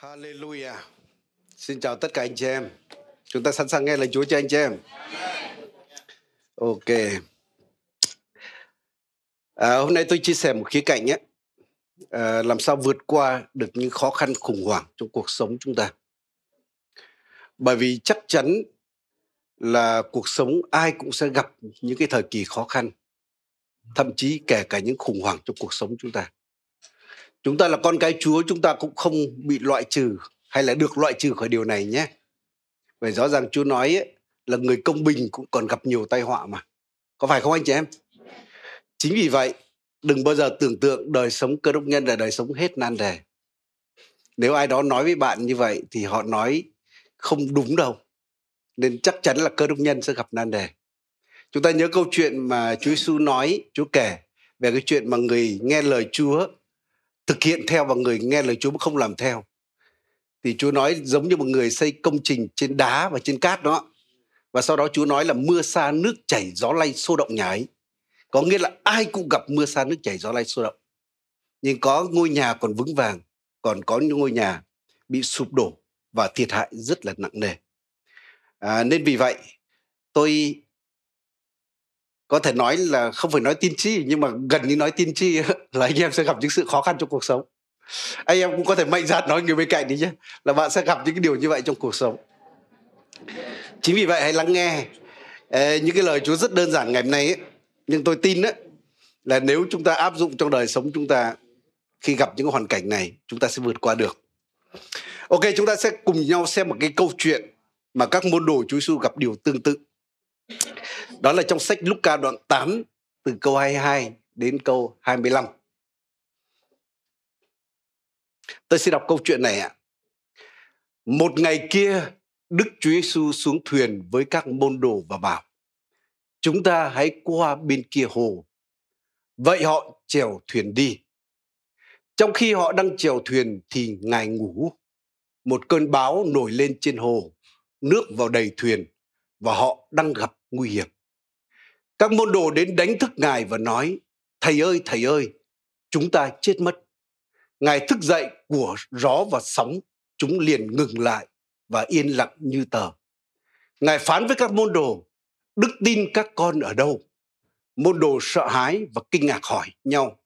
Hallelujah. Xin chào tất cả anh chị em. Chúng ta sẵn sàng nghe lời Chúa cho anh chị em. Ok. À, hôm nay tôi chia sẻ một khía cạnh nhé. À, làm sao vượt qua được những khó khăn khủng hoảng trong cuộc sống chúng ta. Bởi vì chắc chắn là cuộc sống ai cũng sẽ gặp những cái thời kỳ khó khăn. Thậm chí kể cả những khủng hoảng trong cuộc sống chúng ta chúng ta là con cái Chúa chúng ta cũng không bị loại trừ hay là được loại trừ khỏi điều này nhé. Bởi rõ ràng Chúa nói ấy, là người công bình cũng còn gặp nhiều tai họa mà. Có phải không anh chị em? Chính vì vậy, đừng bao giờ tưởng tượng đời sống cơ đốc nhân là đời sống hết nan đề. Nếu ai đó nói với bạn như vậy thì họ nói không đúng đâu. Nên chắc chắn là cơ đốc nhân sẽ gặp nan đề. Chúng ta nhớ câu chuyện mà Chúa Giêsu nói, Chúa kể về cái chuyện mà người nghe lời Chúa thực hiện theo và người nghe lời Chúa mà không làm theo. Thì Chúa nói giống như một người xây công trình trên đá và trên cát đó. Và sau đó Chúa nói là mưa xa nước chảy gió lay xô động nhà ấy. Có nghĩa là ai cũng gặp mưa xa nước chảy gió lay xô động. Nhưng có ngôi nhà còn vững vàng còn có những ngôi nhà bị sụp đổ và thiệt hại rất là nặng nề. À, nên vì vậy tôi có thể nói là không phải nói tiên tri, nhưng mà gần như nói tiên tri là anh em sẽ gặp những sự khó khăn trong cuộc sống. Anh em cũng có thể mạnh dạn nói người bên cạnh đi nhé, là bạn sẽ gặp những cái điều như vậy trong cuộc sống. Chính vì vậy hãy lắng nghe ờ, những cái lời Chúa rất đơn giản ngày hôm nay ấy. nhưng tôi tin đấy là nếu chúng ta áp dụng trong đời sống chúng ta, khi gặp những hoàn cảnh này, chúng ta sẽ vượt qua được. Ok, chúng ta sẽ cùng nhau xem một cái câu chuyện mà các môn đồ Chúa Giêsu gặp điều tương tự đó là trong sách Luca đoạn 8 từ câu 22 đến câu 25. Tôi sẽ đọc câu chuyện này ạ. Một ngày kia, Đức Chúa Giêsu xuống thuyền với các môn đồ và bảo: Chúng ta hãy qua bên kia hồ. Vậy họ chèo thuyền đi. Trong khi họ đang chèo thuyền thì ngài ngủ. Một cơn bão nổi lên trên hồ, nước vào đầy thuyền và họ đang gặp nguy hiểm. Các môn đồ đến đánh thức Ngài và nói, Thầy ơi, Thầy ơi, chúng ta chết mất. Ngài thức dậy của gió và sóng, chúng liền ngừng lại và yên lặng như tờ. Ngài phán với các môn đồ, đức tin các con ở đâu? Môn đồ sợ hãi và kinh ngạc hỏi nhau,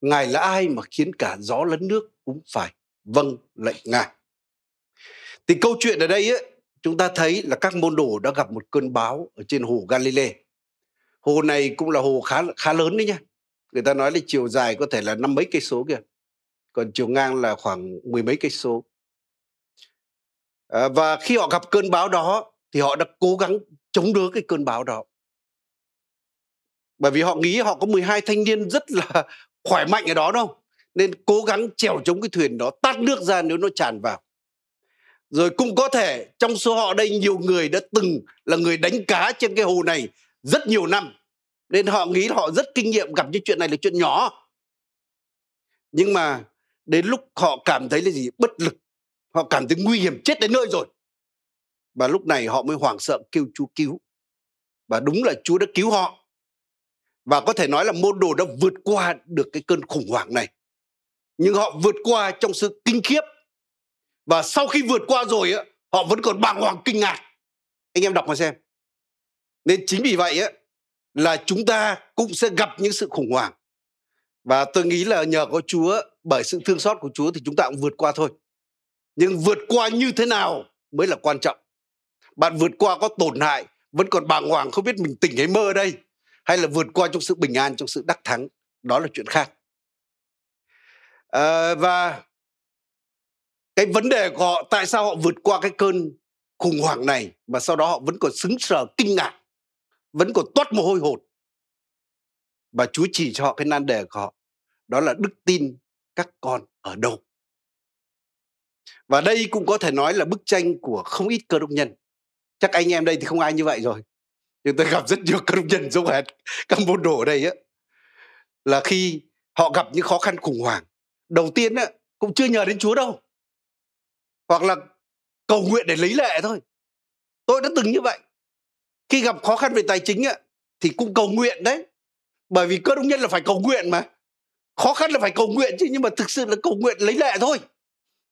Ngài là ai mà khiến cả gió lẫn nước cũng phải vâng lệnh Ngài. Thì câu chuyện ở đây ấy, chúng ta thấy là các môn đồ đã gặp một cơn bão ở trên hồ Galilee hồ này cũng là hồ khá khá lớn đấy nhá. Người ta nói là chiều dài có thể là năm mấy cây số kìa còn chiều ngang là khoảng mười mấy cây số. À, và khi họ gặp cơn bão đó thì họ đã cố gắng chống đỡ cái cơn bão đó. Bởi vì họ nghĩ họ có 12 thanh niên rất là khỏe mạnh ở đó đâu nên cố gắng trèo chống cái thuyền đó tát nước ra nếu nó tràn vào. Rồi cũng có thể trong số họ đây nhiều người đã từng là người đánh cá trên cái hồ này rất nhiều năm. Nên họ nghĩ họ rất kinh nghiệm gặp những chuyện này là chuyện nhỏ. Nhưng mà đến lúc họ cảm thấy là gì? Bất lực. Họ cảm thấy nguy hiểm chết đến nơi rồi. Và lúc này họ mới hoảng sợ kêu Chúa cứu. Và đúng là Chúa đã cứu họ. Và có thể nói là môn đồ đã vượt qua được cái cơn khủng hoảng này. Nhưng họ vượt qua trong sự kinh khiếp. Và sau khi vượt qua rồi họ vẫn còn bàng hoàng kinh ngạc. Anh em đọc mà xem nên chính vì vậy á là chúng ta cũng sẽ gặp những sự khủng hoảng. Và tôi nghĩ là nhờ có Chúa bởi sự thương xót của Chúa thì chúng ta cũng vượt qua thôi. Nhưng vượt qua như thế nào mới là quan trọng. Bạn vượt qua có tổn hại vẫn còn bàng hoàng không biết mình tỉnh hay mơ đây hay là vượt qua trong sự bình an trong sự đắc thắng đó là chuyện khác. À, và cái vấn đề của họ tại sao họ vượt qua cái cơn khủng hoảng này mà sau đó họ vẫn còn xứng sở kinh ngạc vẫn còn toát mồ hôi hột. Và Chúa chỉ cho họ cái nan đề của họ, đó là đức tin các con ở đâu. Và đây cũng có thể nói là bức tranh của không ít cơ đốc nhân. Chắc anh em đây thì không ai như vậy rồi, nhưng tôi gặp rất nhiều cơ đốc nhân giống hệt các môn đồ ở đây á. Là khi họ gặp những khó khăn khủng hoảng, đầu tiên á, cũng chưa nhờ đến Chúa đâu. Hoặc là cầu nguyện để lấy lệ thôi. Tôi đã từng như vậy khi gặp khó khăn về tài chính á, thì cũng cầu nguyện đấy. Bởi vì cơ đốc nhân là phải cầu nguyện mà. Khó khăn là phải cầu nguyện chứ nhưng mà thực sự là cầu nguyện lấy lệ thôi.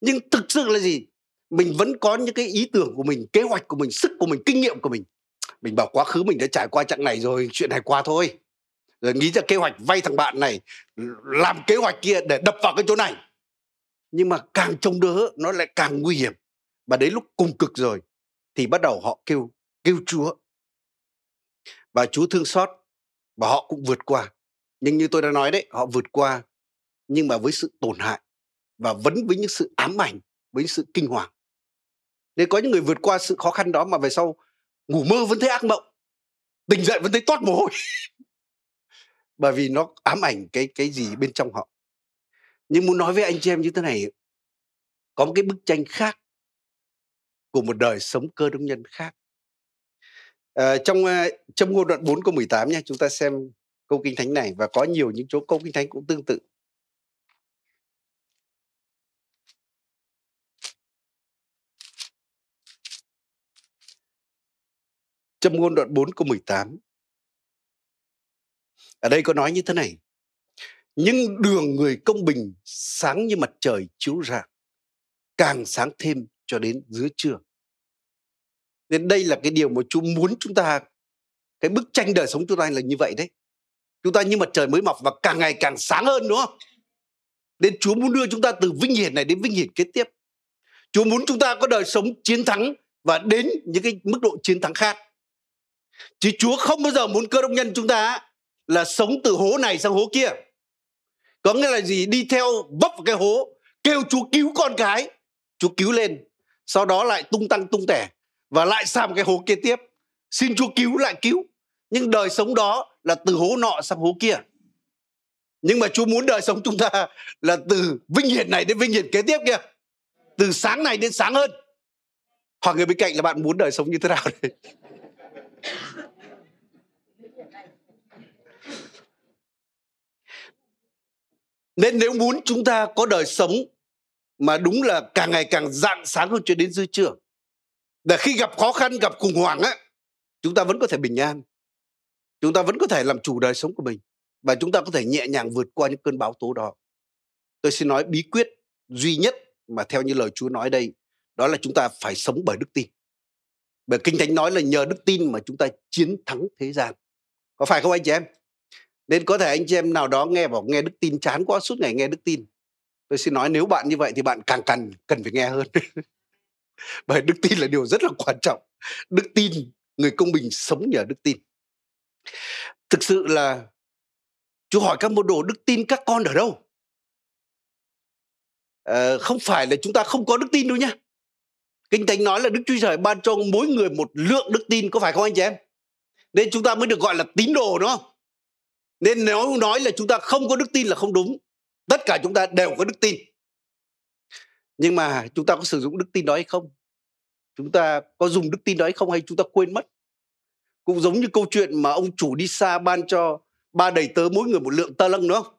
Nhưng thực sự là gì? Mình vẫn có những cái ý tưởng của mình kế hoạch của mình sức của mình kinh nghiệm của mình. Mình bảo quá khứ mình đã trải qua chặng này rồi chuyện này qua thôi. Rồi nghĩ ra kế hoạch vay thằng bạn này làm kế hoạch kia để đập vào cái chỗ này. Nhưng mà càng trông đỡ nó lại càng nguy hiểm. Và đến lúc cùng cực rồi thì bắt đầu họ kêu kêu chúa và chúa thương xót và họ cũng vượt qua. Nhưng như tôi đã nói đấy, họ vượt qua nhưng mà với sự tổn hại và vẫn với những sự ám ảnh, với sự kinh hoàng. Nên có những người vượt qua sự khó khăn đó mà về sau ngủ mơ vẫn thấy ác mộng, tỉnh dậy vẫn thấy toát mồ hôi. Bởi vì nó ám ảnh cái cái gì bên trong họ. Nhưng muốn nói với anh chị em như thế này, có một cái bức tranh khác của một đời sống cơ đốc nhân khác à, trong uh, trong ngôn đoạn 4 câu 18 nha chúng ta xem câu kinh thánh này và có nhiều những chỗ câu kinh thánh cũng tương tự Châm ngôn đoạn 4 câu 18. Ở đây có nói như thế này. Nhưng đường người công bình sáng như mặt trời chiếu rạng, càng sáng thêm cho đến giữa trưa. Nên đây là cái điều mà Chúa muốn chúng ta, cái bức tranh đời sống chúng ta là như vậy đấy. Chúng ta như mặt trời mới mọc và càng ngày càng sáng hơn đúng không? Nên Chúa muốn đưa chúng ta từ vinh hiển này đến vinh hiển kế tiếp. Chúa muốn chúng ta có đời sống chiến thắng và đến những cái mức độ chiến thắng khác. Chứ Chúa không bao giờ muốn cơ đốc nhân chúng ta là sống từ hố này sang hố kia. Có nghĩa là gì? Đi theo vấp vào cái hố, kêu Chúa cứu con cái. Chúa cứu lên. Sau đó lại tung tăng tung tẻ và lại sang cái hố kia tiếp. Xin Chúa cứu lại cứu. Nhưng đời sống đó là từ hố nọ sang hố kia. Nhưng mà Chúa muốn đời sống chúng ta là từ vinh hiển này đến vinh hiển kế tiếp kia. Từ sáng này đến sáng hơn. Hoặc người bên cạnh là bạn muốn đời sống như thế nào đấy. Nên nếu muốn chúng ta có đời sống mà đúng là càng ngày càng rạng sáng hơn cho đến dư trưởng. Để khi gặp khó khăn, gặp khủng hoảng á, chúng ta vẫn có thể bình an. Chúng ta vẫn có thể làm chủ đời sống của mình. Và chúng ta có thể nhẹ nhàng vượt qua những cơn bão tố đó. Tôi xin nói bí quyết duy nhất mà theo như lời Chúa nói đây, đó là chúng ta phải sống bởi đức tin. Bởi Kinh Thánh nói là nhờ đức tin mà chúng ta chiến thắng thế gian. Có phải không anh chị em? Nên có thể anh chị em nào đó nghe bảo nghe đức tin chán quá suốt ngày nghe đức tin. Tôi xin nói nếu bạn như vậy thì bạn càng cần cần phải nghe hơn. Bởi đức tin là điều rất là quan trọng. Đức tin, người công bình sống nhờ đức tin. Thực sự là Chúa hỏi các môn đồ đức tin các con ở đâu? À, không phải là chúng ta không có đức tin đâu nhá. Kinh Thánh nói là Đức Chúa Trời ban cho mỗi người một lượng đức tin, có phải không anh chị em? Nên chúng ta mới được gọi là tín đồ đúng không? Nên nếu nói là chúng ta không có đức tin là không đúng. Tất cả chúng ta đều có đức tin. Nhưng mà chúng ta có sử dụng đức tin đó hay không? Chúng ta có dùng đức tin đó hay không hay chúng ta quên mất? Cũng giống như câu chuyện mà ông chủ đi xa ban cho ba đầy tớ mỗi người một lượng ta lâng đúng không?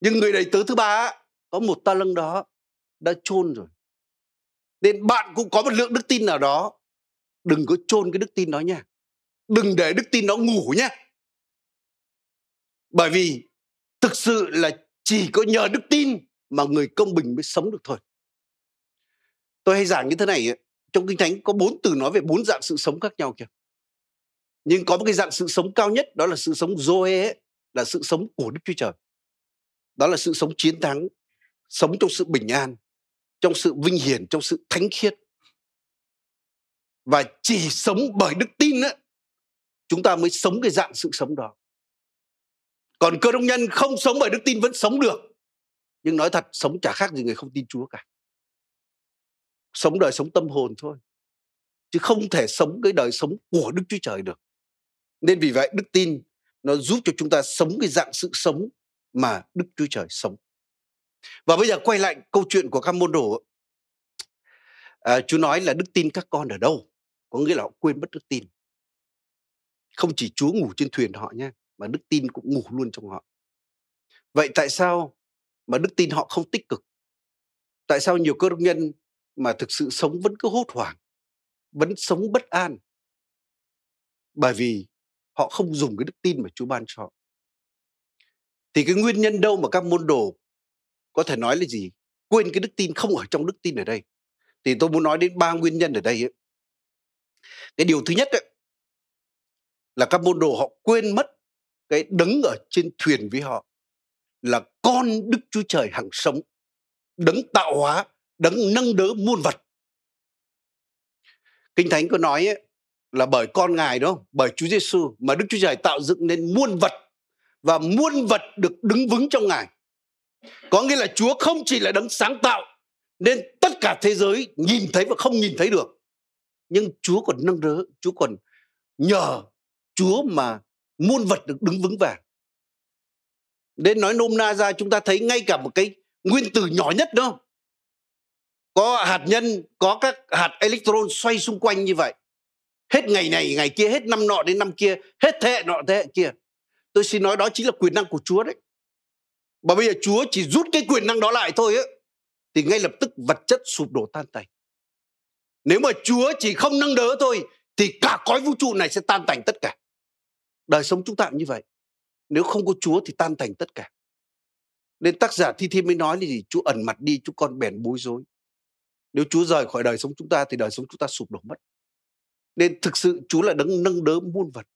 Nhưng người đầy tớ thứ ba có một ta lâng đó đã chôn rồi. Nên bạn cũng có một lượng đức tin nào đó. Đừng có chôn cái đức tin đó nha. Đừng để đức tin đó ngủ nhé bởi vì thực sự là chỉ có nhờ đức tin mà người công bình mới sống được thôi. Tôi hay giảng như thế này, trong Kinh Thánh có bốn từ nói về bốn dạng sự sống khác nhau kìa. Nhưng có một cái dạng sự sống cao nhất, đó là sự sống Zoe, là sự sống của Đức Chúa Trời. Đó là sự sống chiến thắng, sống trong sự bình an, trong sự vinh hiển, trong sự thánh khiết. Và chỉ sống bởi đức tin ấy, chúng ta mới sống cái dạng sự sống đó còn cơ đốc nhân không sống bởi đức tin vẫn sống được nhưng nói thật sống chả khác gì người không tin chúa cả sống đời sống tâm hồn thôi. Chứ không thể sống cái đời sống của đức chúa trời được. Nên vì vậy đức tin nó giúp cho chúng ta sống cái dạng sự sống mà đức chúa trời sống. Và bây giờ quay lại câu chuyện của các môn đồ. À, chú nói là đức tin các con ở đâu? Có nghĩa là họ quên mất đức tin. Không chỉ chúa ngủ trên thuyền họ nha mà đức tin cũng ngủ luôn trong họ. Vậy tại sao mà đức tin họ không tích cực? Tại sao nhiều cơ đốc nhân mà thực sự sống vẫn cứ hốt hoảng vẫn sống bất an bởi vì họ không dùng cái đức tin mà Chúa ban cho họ. Thì cái nguyên nhân đâu mà các môn đồ có thể nói là gì? quên cái đức tin không ở trong đức tin ở đây thì tôi muốn nói đến ba nguyên nhân ở đây ấy. cái điều thứ nhất ấy, là các môn đồ họ quên mất cái đứng ở trên thuyền với họ là con Đức Chúa Trời hằng sống, đấng tạo hóa, đấng nâng đỡ muôn vật. Kinh Thánh có nói ấy, là bởi con Ngài đó, bởi Chúa Giêsu mà Đức Chúa Trời tạo dựng nên muôn vật và muôn vật được đứng vững trong Ngài. Có nghĩa là Chúa không chỉ là đấng sáng tạo nên tất cả thế giới nhìn thấy và không nhìn thấy được. Nhưng Chúa còn nâng đỡ, Chúa còn nhờ Chúa mà muôn vật được đứng vững vàng. Nên nói nôm na ra chúng ta thấy ngay cả một cái nguyên tử nhỏ nhất đó. Có hạt nhân, có các hạt electron xoay xung quanh như vậy. Hết ngày này, ngày kia, hết năm nọ đến năm kia, hết thế hệ nọ thế hệ kia. Tôi xin nói đó chính là quyền năng của Chúa đấy. Và bây giờ Chúa chỉ rút cái quyền năng đó lại thôi ấy, thì ngay lập tức vật chất sụp đổ tan tành. Nếu mà Chúa chỉ không nâng đỡ thôi thì cả cõi vũ trụ này sẽ tan tành tất cả. Đời sống chúng ta cũng như vậy. Nếu không có Chúa thì tan thành tất cả. Nên tác giả Thi Thi mới nói là gì? Chúa ẩn mặt đi, chú con bèn bối rối. Nếu Chúa rời khỏi đời sống chúng ta thì đời sống chúng ta sụp đổ mất. Nên thực sự Chúa là đấng nâng đỡ muôn vật.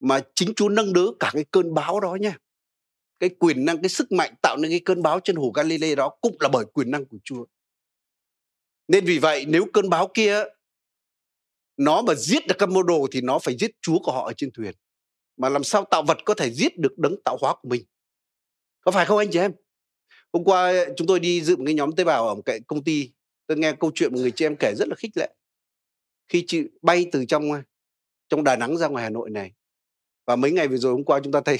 Mà chính Chúa nâng đỡ cả cái cơn bão đó nha. Cái quyền năng, cái sức mạnh tạo nên cái cơn bão trên hồ Galilee đó cũng là bởi quyền năng của Chúa. Nên vì vậy nếu cơn bão kia nó mà giết được các môn đồ thì nó phải giết chúa của họ ở trên thuyền mà làm sao tạo vật có thể giết được đấng tạo hóa của mình có phải không anh chị em hôm qua ờ, chúng tôi đi dự một cái nhóm tế bào ở một cái công ty. Tôi nghe câu chuyện một người chị em kể rất là khích lệ. Khi chị bay từ trong ờ, trong đà nẵng ra ngoài hà nội này và mấy ngày vừa rồi hôm qua chúng ta thấy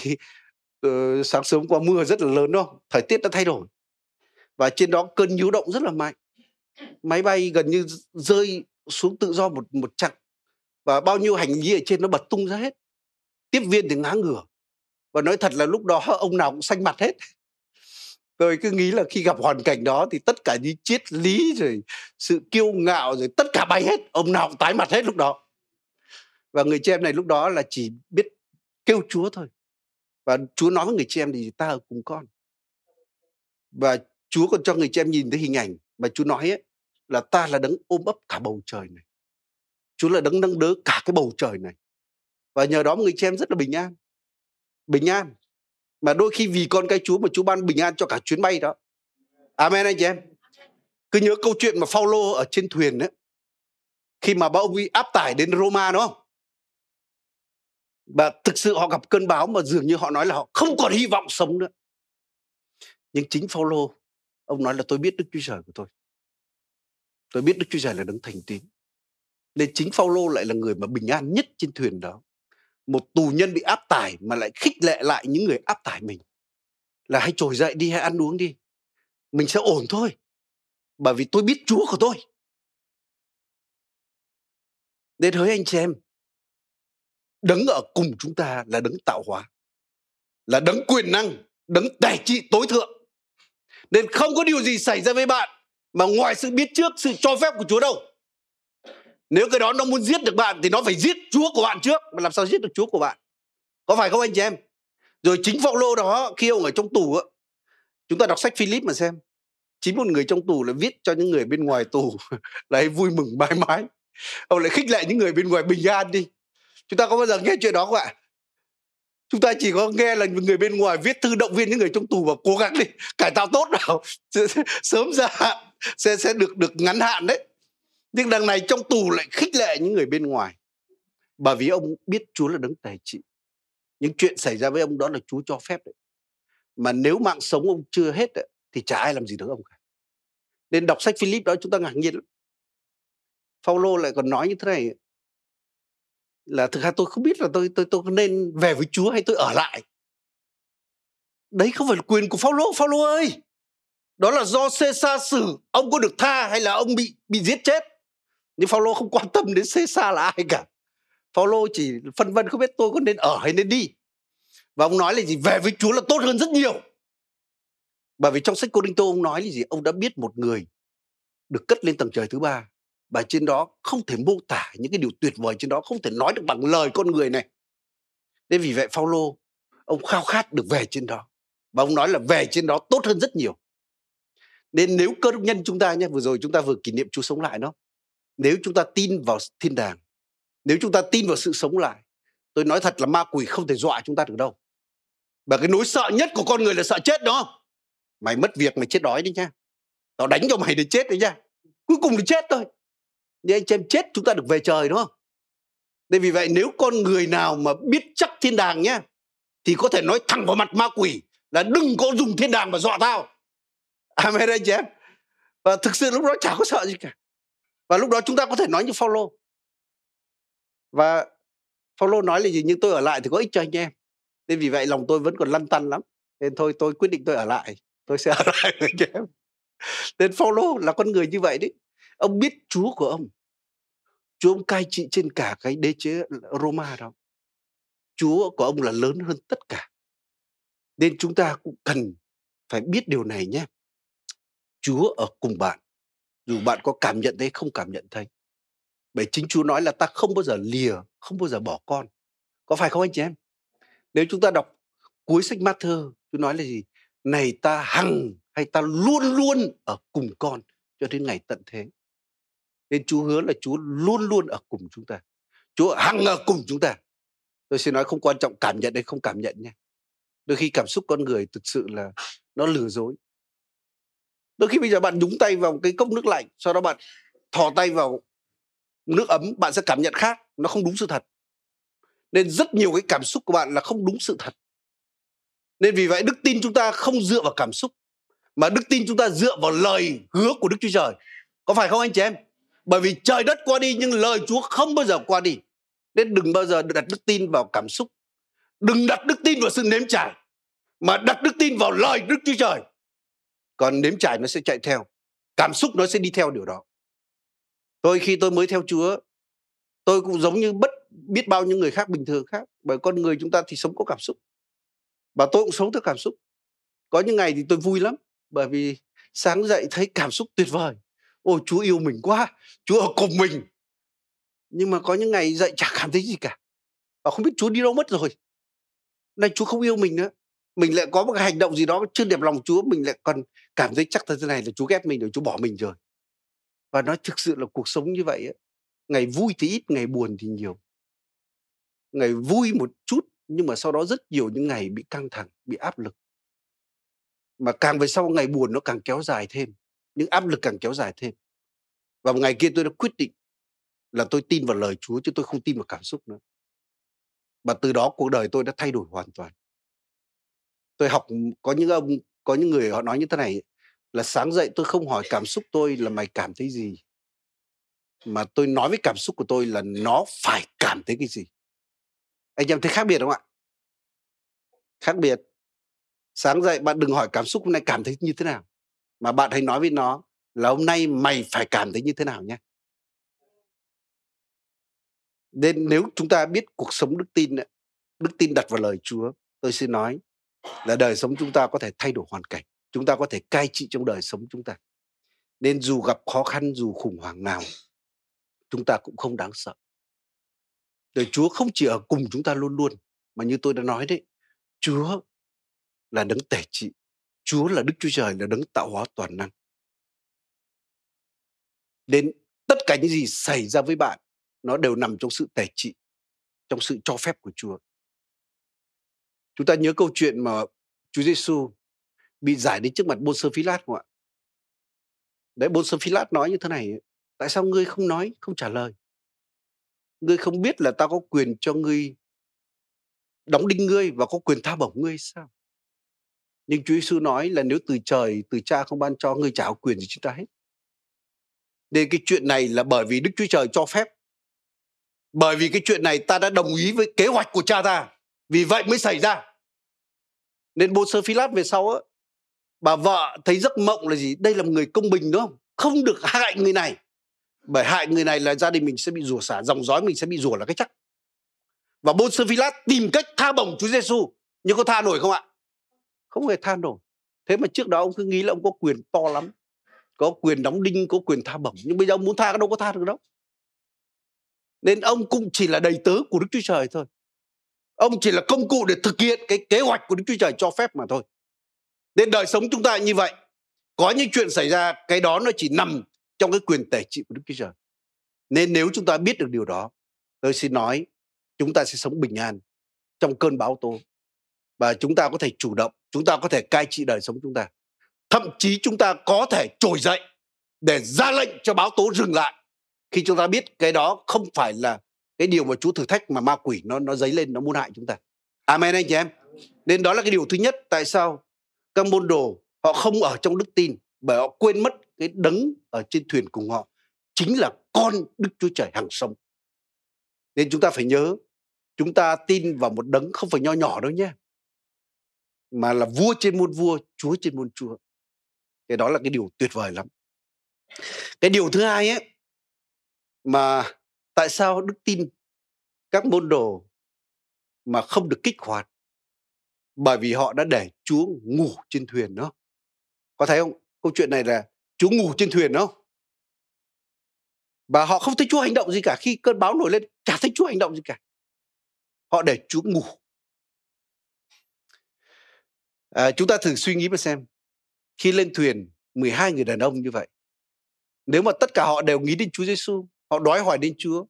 uh, sáng sớm qua mưa rất là lớn đó thời tiết đã thay đổi. Và trên đó cơn nhiễu động rất là mạnh. Máy bay gần như rơi xuống tự do một một chặng. Và bao nhiêu hành lý ở trên nó bật tung ra hết. Tiếp viên thì ngã ngửa. Và nói thật là lúc đó ông nào cũng xanh mặt hết tôi cứ nghĩ là khi gặp hoàn cảnh đó thì tất cả những triết lý rồi sự kiêu ngạo rồi tất cả bay hết ông nào cũng tái mặt hết lúc đó. Và người chị em này lúc đó là chỉ biết kêu chúa thôi. Và chúa nói với người chị em thì ta ở cùng con. Và chúa còn cho người chị em nhìn thấy hình ảnh mà chúa nói ấy, là ta là đấng ôm ấp cả bầu trời này. Chúa là đấng nâng đỡ cả cái bầu trời này. Và nhờ đó người chị em rất là bình an. Bình an mà đôi khi vì con cái Chúa mà Chúa ban bình an cho cả chuyến bay đó. Amen anh chị em. Cứ nhớ câu chuyện mà Phaolô ở trên thuyền ấy. Khi mà bão bị áp tải đến Roma đúng không? Và thực sự họ gặp cơn bão mà dường như họ nói là họ không còn hy vọng sống nữa. Nhưng chính Phaolô, ông nói là tôi biết Đức Chúa Trời của tôi. Tôi biết Đức Chúa Trời là đấng thành tín. Nên chính Phaolô lại là người mà bình an nhất trên thuyền đó. Một tù nhân bị áp tải mà lại khích lệ lại những người áp tải mình. Là hãy trồi dậy đi, hãy ăn uống đi. Mình sẽ ổn thôi. Bởi vì tôi biết Chúa của tôi. Nên hỡi anh chị em, đấng ở cùng chúng ta là đấng tạo hóa. Là đấng quyền năng, đấng tài trị tối thượng. Nên không có điều gì xảy ra với bạn mà ngoài sự biết trước sự cho phép của Chúa đâu nếu cái đó nó muốn giết được bạn thì nó phải giết Chúa của bạn trước. Mà làm sao giết được Chúa của bạn? Có phải không anh chị em? Rồi chính Phaolô đó, khi ông ở trong tù á, chúng ta đọc sách Philip mà xem. Chính một người trong tù là viết cho những người bên ngoài tù. Là vui mừng mãi mãi. Ông lại khích lệ những người bên ngoài bình an đi. Chúng ta có bao giờ nghe chuyện đó không ạ? Chúng ta chỉ có nghe là người bên ngoài viết thư động viên những người trong tù và cố gắng đi, cải tạo tốt nào. Sớm ra sẽ sẽ được được ngắn hạn đấy nhưng đằng này trong tù lại khích lệ những người bên ngoài. Bởi vì ông biết Chúa là đấng tài trị. Những chuyện xảy ra với ông đó là Chúa cho phép đấy. Mà nếu mạng sống ông chưa hết đấy, thì chả ai làm gì được ông cả. Nên đọc sách Philip đó chúng ta ngạc nhiên lắm. Phaolô lại còn nói như thế này. Là thực ra tôi không biết là tôi tôi tôi nên về với Chúa hay tôi ở lại. Đấy không phải là quyền của Phaolô. Phaolô ơi! Đó là do Caesar xử ông có được tha hay là ông bị bị giết chết? Nhưng Phaolô không quan tâm đến Caesar là ai cả. Phaolô chỉ phân vân không biết tôi có nên ở hay nên đi. Và ông nói là gì? Về với Chúa là tốt hơn rất nhiều. Bởi vì trong sách Cô Đinh Tô ông nói là gì? Ông đã biết một người được cất lên tầng trời thứ ba và trên đó không thể mô tả những cái điều tuyệt vời trên đó, không thể nói được bằng lời con người này. Nên vì vậy Phaolô, ông khao khát được về trên đó và ông nói là về trên đó tốt hơn rất nhiều. Nên nếu cơ đốc nhân chúng ta nhé vừa rồi chúng ta vừa kỷ niệm Chúa sống lại đó nếu chúng ta tin vào thiên đàng, nếu chúng ta tin vào sự sống lại, tôi nói thật là ma quỷ không thể dọa chúng ta được đâu. Và cái nỗi sợ nhất của con người là sợ chết đó mày mất việc, mày chết đói đấy nha. Tao đánh cho mày để chết đấy nha. Cuối cùng thì chết thôi. Nhưng anh xem chết chúng ta được về trời, đúng không? Nên vì vậy nếu con người nào mà biết chắc thiên đàng nhé thì có thể nói thẳng vào mặt ma quỷ là đừng có dùng thiên đàng mà dọa tao. Amen, anh chị em. Và thực sự lúc đó chả có sợ gì cả và lúc đó chúng ta có thể nói như Phaolô. Và Phaolô nói là gì? Nhưng tôi ở lại thì có ích cho anh em. Nên vì vậy lòng tôi vẫn còn lăn tăn lắm. Nên thôi, tôi quyết định tôi ở lại. Tôi sẽ ở lại với anh em. Nên Phaolô là con người như vậy đấy. Ông biết Chúa của ông. Chúa ông cai trị trên cả cái đế chế Roma đó. Chúa của ông là lớn hơn tất cả. Nên chúng ta cũng cần phải biết điều này nhé. Chúa ở cùng bạn dù bạn có cảm nhận thấy không cảm nhận thấy. Bởi chính Chúa nói là ta không bao giờ lìa, không bao giờ bỏ con. Có phải không anh chị em? Nếu chúng ta đọc cuối sách Matthew, Chúa nói là gì? Này ta hằng hay ta luôn luôn ở cùng con cho đến ngày tận thế. Nên Chúa hứa là Chúa luôn luôn ở cùng chúng ta. Chúa hằng ở cùng chúng ta. Tôi sẽ nói không quan trọng cảm nhận hay không cảm nhận nha đôi khi cảm xúc con người thực sự là nó lừa dối đôi khi bây giờ bạn nhúng tay vào cái cốc nước lạnh, sau đó bạn thò tay vào nước ấm, bạn sẽ cảm nhận khác, nó không đúng sự thật. Nên rất nhiều cái cảm xúc của bạn là không đúng sự thật. Nên vì vậy đức tin chúng ta không dựa vào cảm xúc, mà đức tin chúng ta dựa vào lời hứa của đức chúa trời. Có phải không anh chị em? Bởi vì trời đất qua đi nhưng lời chúa không bao giờ qua đi. Nên đừng bao giờ đặt đức tin vào cảm xúc. Đừng đặt đức tin vào sự nếm trải, mà đặt đức tin vào lời đức chúa trời còn nếm trải nó sẽ chạy theo. Cảm xúc nó sẽ đi theo điều đó. Tôi khi tôi mới theo chúa, tôi cũng giống như bất biết bao nhiêu người khác bình thường khác, bởi con người chúng ta thì sống có cảm xúc. Và tôi cũng sống theo cảm xúc. Có những ngày thì tôi vui lắm, bởi vì sáng dậy thấy cảm xúc tuyệt vời. Ôi, chúa yêu mình quá, chúa ở cùng mình. Nhưng mà có những ngày dậy chả cảm thấy gì cả. Và không biết chúa đi đâu mất rồi. Nay chúa không yêu mình nữa mình lại có một cái hành động gì đó chưa đẹp lòng chúa, mình lại còn cảm thấy chắc thế này là chúa ghét mình rồi, chúa bỏ mình rồi. Và nó thực sự là cuộc sống như vậy ấy. ngày vui thì ít, ngày buồn thì nhiều. Ngày vui một chút nhưng mà sau đó rất nhiều những ngày bị căng thẳng, bị áp lực. Mà càng về sau ngày buồn nó càng kéo dài thêm, những áp lực càng kéo dài thêm. Và một ngày kia tôi đã quyết định là tôi tin vào lời Chúa chứ tôi không tin vào cảm xúc nữa. Và từ đó cuộc đời tôi đã thay đổi hoàn toàn tôi học có những ông, có những người họ nói như thế này, là sáng dậy tôi không hỏi cảm xúc tôi là mày cảm thấy gì? Mà tôi nói với cảm xúc của tôi là nó phải cảm thấy cái gì? Anh em thấy khác biệt không ạ? Khác biệt. Sáng dậy bạn đừng hỏi cảm xúc, hôm nay cảm thấy như thế nào? Mà bạn hãy nói với nó là hôm nay mày phải cảm thấy như thế nào nhé nên nếu chúng ta biết cuộc sống đức tin đức tin đặt vào lời Chúa, tôi xin nói là đời sống chúng ta có thể thay đổi hoàn cảnh, chúng ta có thể cai trị trong đời sống chúng ta. Nên dù gặp khó khăn, dù khủng hoảng nào, chúng ta cũng không đáng sợ. Đời Chúa không chỉ ở cùng chúng ta luôn luôn, mà như tôi đã nói đấy, Chúa là đấng tể trị, Chúa là Đức Chúa Trời, là đấng tạo hóa toàn năng. Nên tất cả những gì xảy ra với bạn, nó đều nằm trong sự tể trị, trong sự cho phép của Chúa chúng ta nhớ câu chuyện mà Chúa Giêsu bị giải đến trước mặt Bôn Sơ Phi Lát không ạ? Đấy, Bôn Sơ Phi Lát nói như thế này, tại sao ngươi không nói, không trả lời? Ngươi không biết là ta có quyền cho ngươi đóng đinh ngươi và có quyền tha bổng ngươi sao? Nhưng Chúa Giêsu nói là nếu từ trời, từ cha không ban cho ngươi trả quyền gì chúng ta hết. Nên cái chuyện này là bởi vì Đức Chúa Trời cho phép. Bởi vì cái chuyện này ta đã đồng ý với kế hoạch của cha ta. Vì vậy mới xảy ra. Nên bố sơ Phi Lát về sau á, bà vợ thấy giấc mộng là gì? Đây là một người công bình đúng không? Không được hại người này. Bởi hại người này là gia đình mình sẽ bị rủa xả, dòng dõi mình sẽ bị rủa là cái chắc. Và bố sơ Phi Lát tìm cách tha bổng Chúa Giêsu, nhưng có tha nổi không ạ? Không hề tha nổi. Thế mà trước đó ông cứ nghĩ là ông có quyền to lắm có quyền đóng đinh có quyền tha bổng nhưng bây giờ ông muốn tha đâu có tha được đâu nên ông cũng chỉ là đầy tớ của đức chúa trời thôi ông chỉ là công cụ để thực hiện cái kế hoạch của đức chúa trời cho phép mà thôi. Nên đời sống chúng ta như vậy, có những chuyện xảy ra, cái đó nó chỉ nằm trong cái quyền tể trị của Đức Chúa Trời. Nên nếu chúng ta biết được điều đó, tôi xin nói, chúng ta sẽ sống bình an trong cơn bão tố. Và chúng ta có thể chủ động, chúng ta có thể cai trị đời sống chúng ta. Thậm chí chúng ta có thể trồi dậy để ra lệnh cho báo tố dừng lại. Khi chúng ta biết cái đó không phải là cái điều mà Chúa thử thách mà ma quỷ nó nó dấy lên, nó muốn hại chúng ta. Amen anh chị em. Nên đó là cái điều thứ nhất, tại sao các môn đồ họ không ở trong đức tin, bởi họ quên mất cái đấng ở trên thuyền cùng họ chính là con Đức Chúa Trời hằng sống. Nên chúng ta phải nhớ, chúng ta tin vào một đấng không phải nho nhỏ đâu nhé, mà là vua trên muôn vua, chúa trên muôn chúa cái đó là cái điều tuyệt vời lắm cái điều thứ hai ấy, mà tại sao đức tin các môn đồ mà không được kích hoạt? Bởi vì họ đã để chúa ngủ trên thuyền đó. Có thấy không? Câu chuyện này là chúa ngủ trên thuyền đó. Và họ không thấy chúa hành động gì cả. Khi cơn bão nổi lên chả thấy chúa hành động gì cả. Họ để chúa ngủ. À, chúng ta thử suy nghĩ mà xem. Khi lên thuyền 12 người đàn ông như vậy nếu mà tất cả họ đều nghĩ đến Chúa Giêsu họ đói hỏi đến Chúa.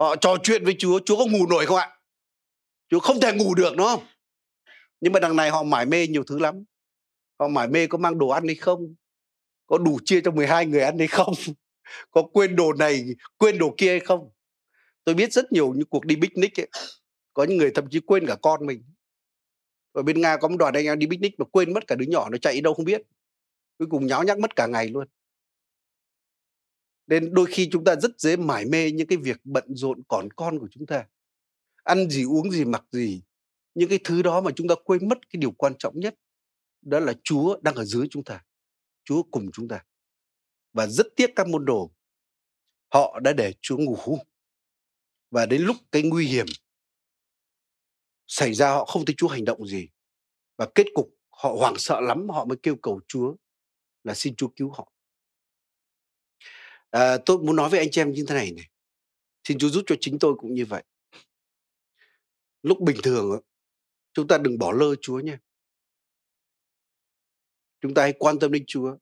Họ trò chuyện với Chúa Chúa có ngủ nổi không ạ? Chúa không thể ngủ được, đúng không? Nhưng mà đằng này họ mải mê nhiều thứ lắm. Họ mải mê có mang đồ ăn hay không, có đủ chia cho 12 người ăn hay không, có quên đồ này, quên đồ kia hay không. Tôi biết rất nhiều những cuộc đi picnic ấy, có những người thậm chí quên cả con mình. Ở bên nga có một đoàn anh em đi picnic mà quên mất cả đứa nhỏ nó chạy đâu không biết. Cuối cùng nháo nhác mất cả ngày luôn nên đôi khi chúng ta rất dễ mải mê những cái việc bận rộn còn con của chúng ta. Ăn gì, uống gì, mặc gì, những cái thứ đó mà chúng ta quên mất cái điều quan trọng nhất, đó là chúa đang ở dưới chúng ta, chúa cùng chúng ta. Và rất tiếc các môn đồ, họ đã để chúa ngủ. Và đến lúc cái nguy hiểm xảy ra, họ không thấy Chúa hành động gì. Và kết cục, họ hoảng sợ lắm, họ mới kêu cầu Chúa là xin Chúa cứu họ. À, tôi muốn nói với anh chị em như thế này này. Xin Chúa giúp cho chính tôi cũng như vậy. Lúc bình thường chúng ta đừng bỏ lơ Chúa nha. Chúng ta hãy quan tâm đến Chúa.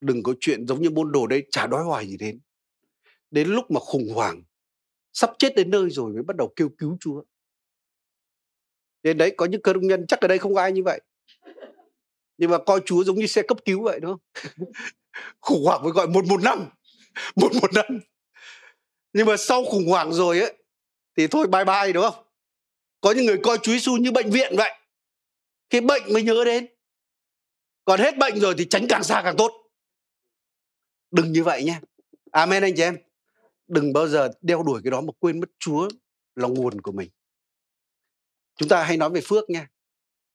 Đừng có chuyện giống như môn đồ đây chả đói hoài gì đến. Đến lúc mà khủng hoảng, sắp chết đến nơi rồi mới bắt đầu kêu cứu Chúa. Nên đấy có những cơ nhân chắc ở đây không có ai như vậy. Nhưng mà coi Chúa giống như xe cấp cứu vậy đúng không? khủng hoảng mới gọi một một năm. Một một năm. Nhưng mà sau khủng hoảng rồi ấy, thì thôi, bye bye, đúng không? Có những người coi Chúa Giêsu như bệnh viện vậy. Khi bệnh mới nhớ đến. Còn hết bệnh rồi thì tránh càng xa càng tốt. Đừng như vậy nhé. Amen, anh chị em. Đừng bao giờ đeo đuổi cái đó mà quên mất Chúa là nguồn của mình chúng ta hay nói về phước nha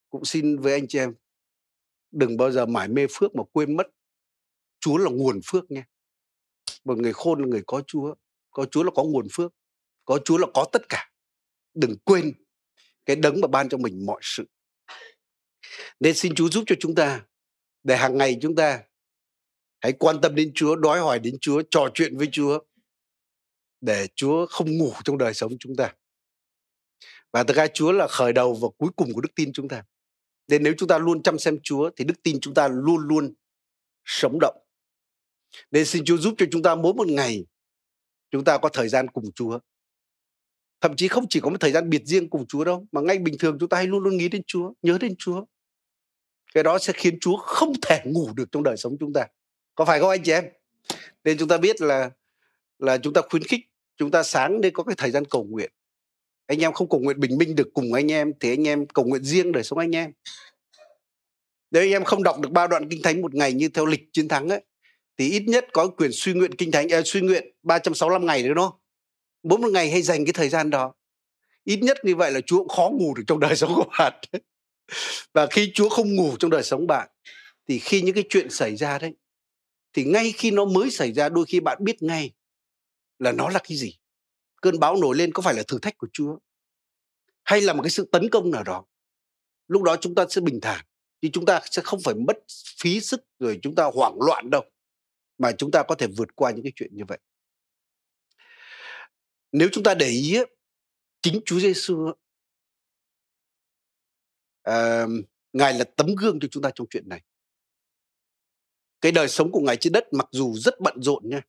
cũng xin với anh chị em, đừng bao giờ mải mê phước mà quên mất chúa là nguồn phước nha một người khôn là người có chúa có chúa là có nguồn phước, có chúa là có tất cả đừng quên cái đấng mà ban cho mình mọi sự nên xin chúa giúp cho chúng ta để hàng ngày chúng ta hãy quan tâm đến chúa, đói hỏi đến chúa, trò chuyện với chúa để chúa không ngủ trong đời sống chúng ta và thực ra Chúa là khởi đầu và cuối cùng của đức tin chúng ta. Nên nếu chúng ta luôn chăm xem Chúa thì đức tin chúng ta luôn luôn sống động. Nên xin Chúa giúp cho chúng ta mỗi một ngày chúng ta có thời gian cùng Chúa. Thậm chí không chỉ có một thời gian biệt riêng cùng Chúa đâu, mà ngay bình thường chúng ta hay luôn luôn nghĩ đến Chúa, nhớ đến Chúa. Cái đó sẽ khiến Chúa không thể ngủ được trong đời sống chúng ta. Có phải không anh chị em? Nên chúng ta biết là là chúng ta khuyến khích chúng ta sáng nên có cái thời gian cầu nguyện anh em không cầu nguyện bình minh được cùng anh em thì anh em cầu nguyện riêng đời sống anh em nếu anh em không đọc được ba đoạn kinh thánh một ngày như theo lịch chiến thắng ấy thì ít nhất có quyền suy nguyện kinh thánh à, suy nguyện 365 ngày nữa đó mỗi một ngày hay dành cái thời gian đó. Ít nhất như vậy là Chúa cũng khó ngủ được trong đời sống của bạn. Và khi Chúa không ngủ trong đời sống bạn, thì khi những cái chuyện xảy ra đấy, thì ngay khi nó mới xảy ra, đôi khi bạn biết ngay là nó là cái gì. Cơn bão nổi lên có phải là thử thách của Chúa? Hay là một cái sự tấn công nào đó? Lúc đó chúng ta sẽ bình thản thì chúng ta sẽ không phải mất phí sức rồi chúng ta hoảng loạn đâu mà chúng ta có thể vượt qua những cái chuyện như vậy nếu chúng ta để ý chính Chúa Giêsu uh, Ngài là tấm gương cho chúng ta trong chuyện này. Cái đời sống của Ngài trên đất mặc dù rất bận rộn nha.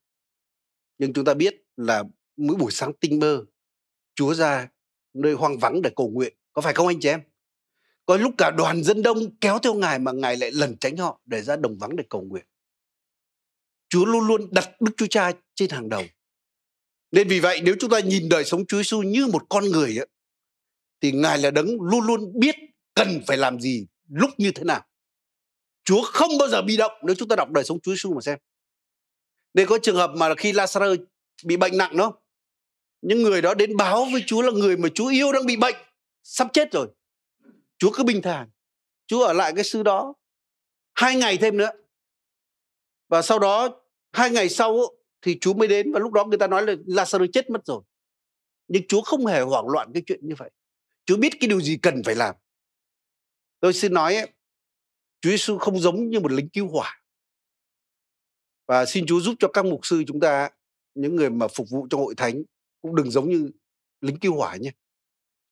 Nhưng chúng ta biết là mỗi buổi sáng tinh mơ, Chúa ra nơi hoang vắng để cầu nguyện. Có phải không anh chị em? Có lúc cả đoàn dân đông kéo theo Ngài mà Ngài lại lẩn tránh họ để ra đồng vắng để cầu nguyện. Chúa luôn luôn đặt Đức Chúa Cha trên hàng đầu. Nên vì vậy nếu chúng ta nhìn đời sống Chúa Giêsu như một con người ấy, thì Ngài là đấng luôn luôn biết cần phải làm gì lúc như thế nào. Chúa không bao giờ bị động nếu chúng ta đọc đời sống Chúa Giêsu mà xem. Nên có trường hợp mà khi Lazarus bị bệnh nặng đó, những người đó đến báo với Chúa là người mà Chúa yêu đang bị bệnh, sắp chết rồi. Chúa cứ bình thản, Chúa ở lại cái sư đó hai ngày thêm nữa. Và sau đó hai ngày sau thì chú mới đến và lúc đó người ta nói là Lazarus chết mất rồi. Nhưng Chúa không hề hoảng loạn cái chuyện như vậy. Chúa biết cái điều gì cần phải làm. Tôi xin nói ấy, Chúa Giêsu không giống như một lính cứu hỏa. Và xin Chúa giúp cho các mục sư chúng ta, những người mà phục vụ trong hội thánh cũng đừng giống như lính cứu hỏa nhé.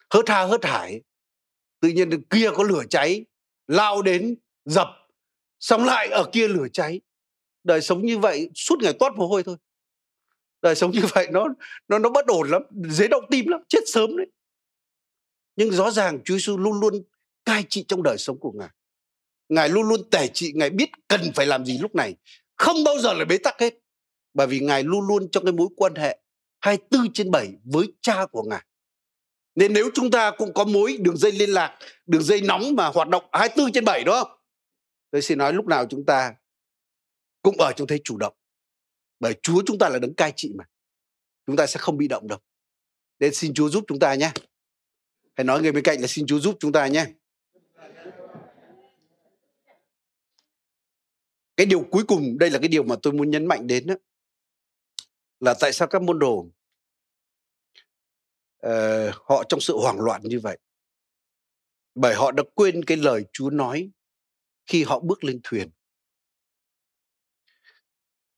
Hớt tha hớt hải, tự nhiên kia có lửa cháy, lao đến dập, xong lại ở kia lửa cháy. Đời sống như vậy suốt ngày toát mồ hôi thôi. Đời sống như vậy nó nó nó bất ổn lắm, dễ động tim lắm, chết sớm đấy. Nhưng rõ ràng Chúa Giêsu luôn luôn cai trị trong đời sống của Ngài. Ngài luôn luôn tể trị, Ngài biết cần phải làm gì lúc này. Không bao giờ là bế tắc hết. Bởi vì Ngài luôn luôn trong cái mối quan hệ 24 trên 7 với cha của Ngài. Nên nếu chúng ta cũng có mối đường dây liên lạc, đường dây nóng mà hoạt động 24 trên 7 đó, tôi xin nói lúc nào chúng ta cũng ở trong thế chủ động. Bởi Chúa chúng ta là đấng cai trị mà. Chúng ta sẽ không bị động đâu. Nên xin Chúa giúp chúng ta nhé. Hãy nói người bên cạnh là xin Chúa giúp chúng ta nhé. Cái điều cuối cùng, đây là cái điều mà tôi muốn nhấn mạnh đến đó, là tại sao các môn đồ uh, họ trong sự hoảng loạn như vậy. Bởi họ đã quên cái lời Chúa nói khi họ bước lên thuyền.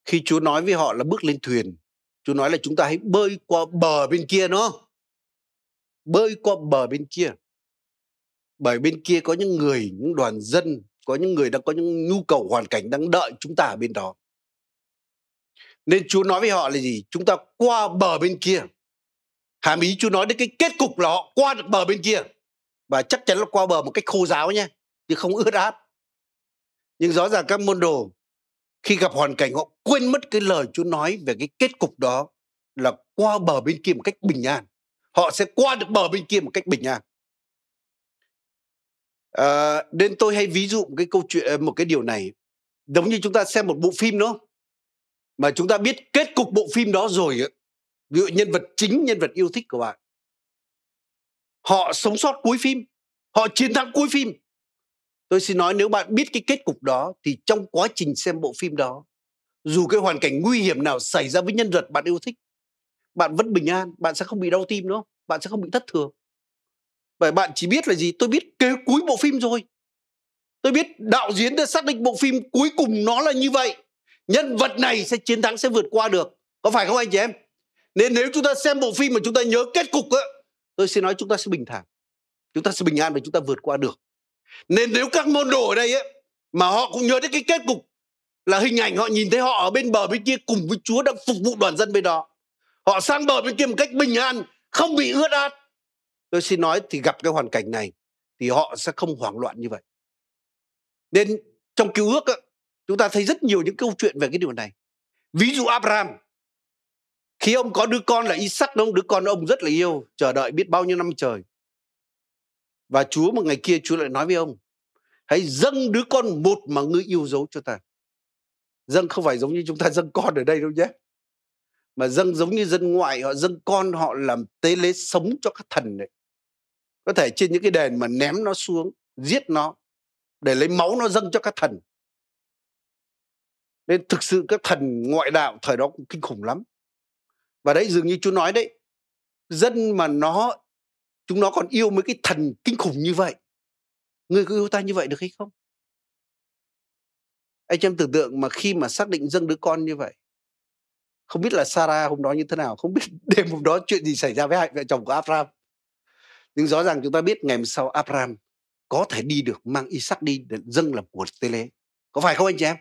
Khi Chúa nói với họ là bước lên thuyền, Chúa nói là chúng ta hãy bơi qua bờ bên kia nó. Bơi qua bờ bên kia. Bởi bên kia có những người những đoàn dân có những người đang có những nhu cầu hoàn cảnh đang đợi chúng ta ở bên đó. Nên Chúa nói với họ là gì? Chúng ta qua bờ bên kia. Hàm ý Chúa nói đến cái kết cục là họ qua được bờ bên kia. Và chắc chắn là qua bờ một cách khô giáo nhé, chứ không ướt át. Nhưng rõ ràng các môn đồ khi gặp hoàn cảnh họ quên mất cái lời Chúa nói về cái kết cục đó là qua bờ bên kia một cách bình an. Họ sẽ qua được bờ bên kia một cách bình an. À, nên tôi hay ví dụ một cái câu chuyện ờ, một cái điều này. Giống như chúng ta xem một bộ phim đó mà chúng ta biết kết cục bộ phim đó rồi ví dụ nhân vật chính nhân vật yêu thích của bạn. Họ sống sót cuối phim họ chiến thắng cuối phim tôi xin nói nếu bạn biết cái kết cục đó thì trong quá trình xem bộ phim đó, dù cái hoàn cảnh nguy hiểm nào xảy ra với nhân vật bạn yêu thích, bạn vẫn bình an, bạn sẽ không bị đau tim nữa bạn sẽ không bị thất thường. Bởi bạn chỉ biết là gì? Tôi biết kế cuối bộ phim rồi. Tôi biết đạo diễn đã xác định bộ phim cuối cùng nó là như vậy. Nhân vật này sẽ chiến thắng, sẽ vượt qua được. Có phải không anh chị em? Nên nếu chúng ta xem bộ phim mà chúng ta nhớ kết cục á, tôi xin nói chúng ta sẽ bình thản. Chúng ta sẽ bình an và chúng ta vượt qua được nên nếu các môn đồ ở đây ấy, mà họ cũng nhớ đến cái kết cục là hình ảnh họ nhìn thấy họ ở bên bờ bên kia cùng với Chúa đang phục vụ đoàn dân bên đó. Họ sang bờ bên kia một cách bình an không bị ướt át. Tôi xin nói thì gặp cái hoàn cảnh này thì họ sẽ không hoảng loạn như vậy. Nên trong cứu ước ấy, chúng ta thấy rất nhiều những câu chuyện về cái điều này. Ví dụ Abraham. Khi ông có đứa con là Isaac ông đứa con ông rất là yêu chờ đợi biết bao nhiêu năm trời và Chúa một ngày kia Chúa lại nói với ông, hãy dâng đứa con một mà ngươi yêu dấu cho ta. Dâng không phải giống như chúng ta dâng con ở đây đâu nhé. Mà dâng giống như dân ngoại họ dâng con, họ làm tế lễ sống cho các thần đấy có thể trên những cái đền mà ném nó xuống, giết nó, để lấy máu nó dâng cho các thần. Nên thực sự các thần ngoại đạo thời đó cũng kinh khủng lắm. Và đấy, dường như chú nói đấy, dân mà nó chúng nó còn yêu mấy cái thần kinh khủng như vậy người có yêu ta như vậy được hay không anh em tưởng tượng mà khi mà xác định dâng đứa con như vậy, không biết là Sarah hôm đó như thế nào, không biết đêm hôm đó chuyện gì xảy ra với hai vợ chồng của Abraham nhưng rõ ràng chúng ta biết ngày hôm sau Abraham có thể đi được, mang Isaac đi để dâng làm của tế lễ. Có phải không anh chị em?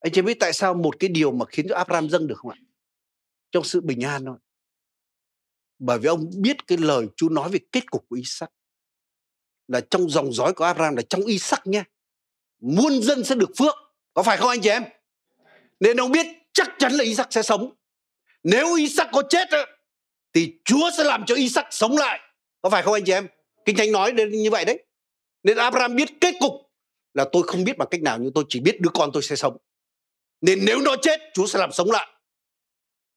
Anh chị biết tại sao một cái điều mà khiến cho Abraham dâng được không ạ? Trong sự bình an thôi. Bởi vì ông biết cái lời Chúa nói về kết cục của Isaac. Là trong dòng dõi của Abraham là trong Isaac nha. Muôn dân sẽ được phước. Có phải không anh chị em? Nên ông biết chắc chắn là Isaac sẽ sống. Nếu Isaac có chết thì Chúa sẽ làm cho Isaac sống lại. Có phải không anh chị em? Kinh Thánh nói đến như vậy đấy. Nên Abraham biết kết cục là tôi không biết bằng cách nào nhưng tôi chỉ biết đứa con tôi sẽ sống. Nên nếu nó chết, Chúa sẽ làm sống lại.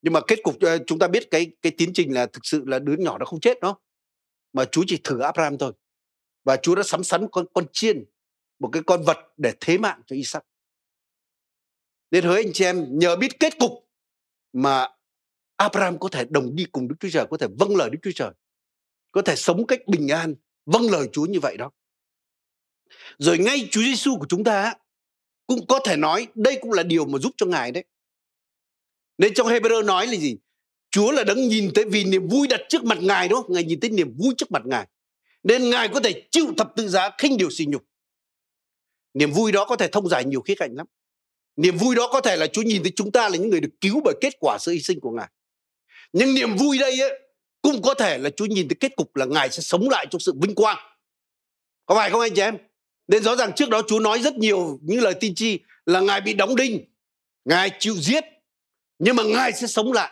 Nhưng mà kết cục ờ, chúng ta biết cái cái tiến trình là thực sự là đứa nhỏ nó không chết đó. Mà Chúa chỉ thử Abraham thôi. Và Chúa đã sắm sắn con con chiên, một cái con vật để thế mạng cho Isaac. Nên hỡi anh chị em nhờ biết kết cục mà Abraham có thể đồng đi cùng Đức Chúa Trời, có thể vâng lời Đức Chúa Trời, có thể sống cách bình an, vâng lời Chúa như vậy đó. Rồi ngay Chúa Giêsu của chúng ta cũng có thể nói đây cũng là điều mà giúp cho Ngài đấy. Nên trong Hebrew nói là gì? Chúa là đấng nhìn tới vì niềm vui đặt trước mặt Ngài đó, Ngài nhìn tới niềm vui trước mặt Ngài. Nên Ngài có thể chịu thập tự giá khinh điều xì nhục. Niềm vui đó có thể thông giải nhiều khía cạnh lắm. Niềm vui đó có thể là Chúa nhìn thấy chúng ta là những người được cứu bởi kết quả sự hy sinh của Ngài. Nhưng niềm vui đây ấy, cũng có thể là Chúa nhìn thấy kết cục là Ngài sẽ sống lại trong sự vinh quang. Có phải không anh chị em? Nên rõ ràng trước đó Chúa nói rất nhiều những lời tin chi là Ngài bị đóng đinh, Ngài chịu giết, nhưng mà Ngài sẽ sống lại.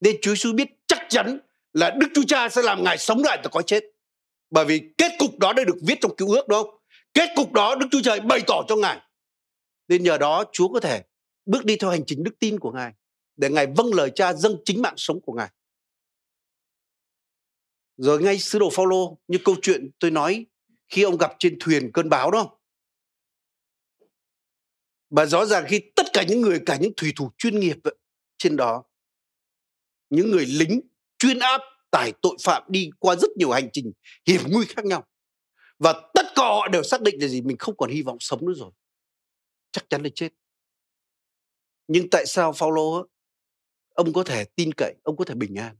Nên Chúa Giêsu biết chắc chắn là Đức Chúa Cha sẽ làm Ngài sống lại từ có chết. Bởi vì kết cục đó đã được viết trong cứu ước đó. Kết cục đó Đức Chúa Trời bày tỏ cho Ngài. Nên nhờ đó Chúa có thể bước đi theo hành trình đức tin của Ngài để Ngài vâng lời Cha dâng chính mạng sống của Ngài. Rồi ngay sứ đồ Phaolô như câu chuyện tôi nói khi ông gặp trên thuyền cơn bão đó. Và rõ ràng khi tất cả những người, cả những thủy thủ chuyên nghiệp trên đó, những người lính chuyên áp tải tội phạm đi qua rất nhiều hành trình hiểm nguy khác nhau. Và tất cả họ đều xác định là gì? Mình không còn hy vọng sống nữa rồi. Chắc chắn là chết. Nhưng tại sao Phaolô ông có thể tin cậy, ông có thể bình an?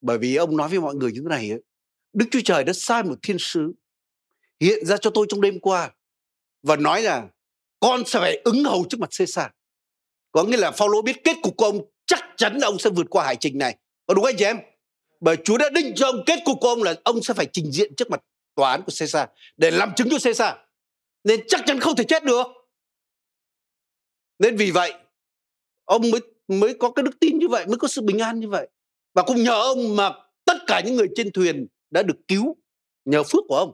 Bởi vì ông nói với mọi người như thế này Đức Chúa Trời đã sai một thiên sứ hiện ra cho tôi trong đêm qua và nói là con sẽ phải ứng hầu trước mặt Caesar. Có nghĩa là Phaolô biết kết cục của ông chắc chắn là ông sẽ vượt qua hải trình này. Có đúng anh chị em? Bởi Chúa đã định cho ông kết cục của ông là ông sẽ phải trình diện trước mặt tòa án của Caesar để làm chứng cho Caesar. Nên chắc chắn không thể chết được. Nên vì vậy ông mới mới có cái đức tin như vậy, mới có sự bình an như vậy. Và cũng nhờ ông mà tất cả những người trên thuyền đã được cứu nhờ phước của ông.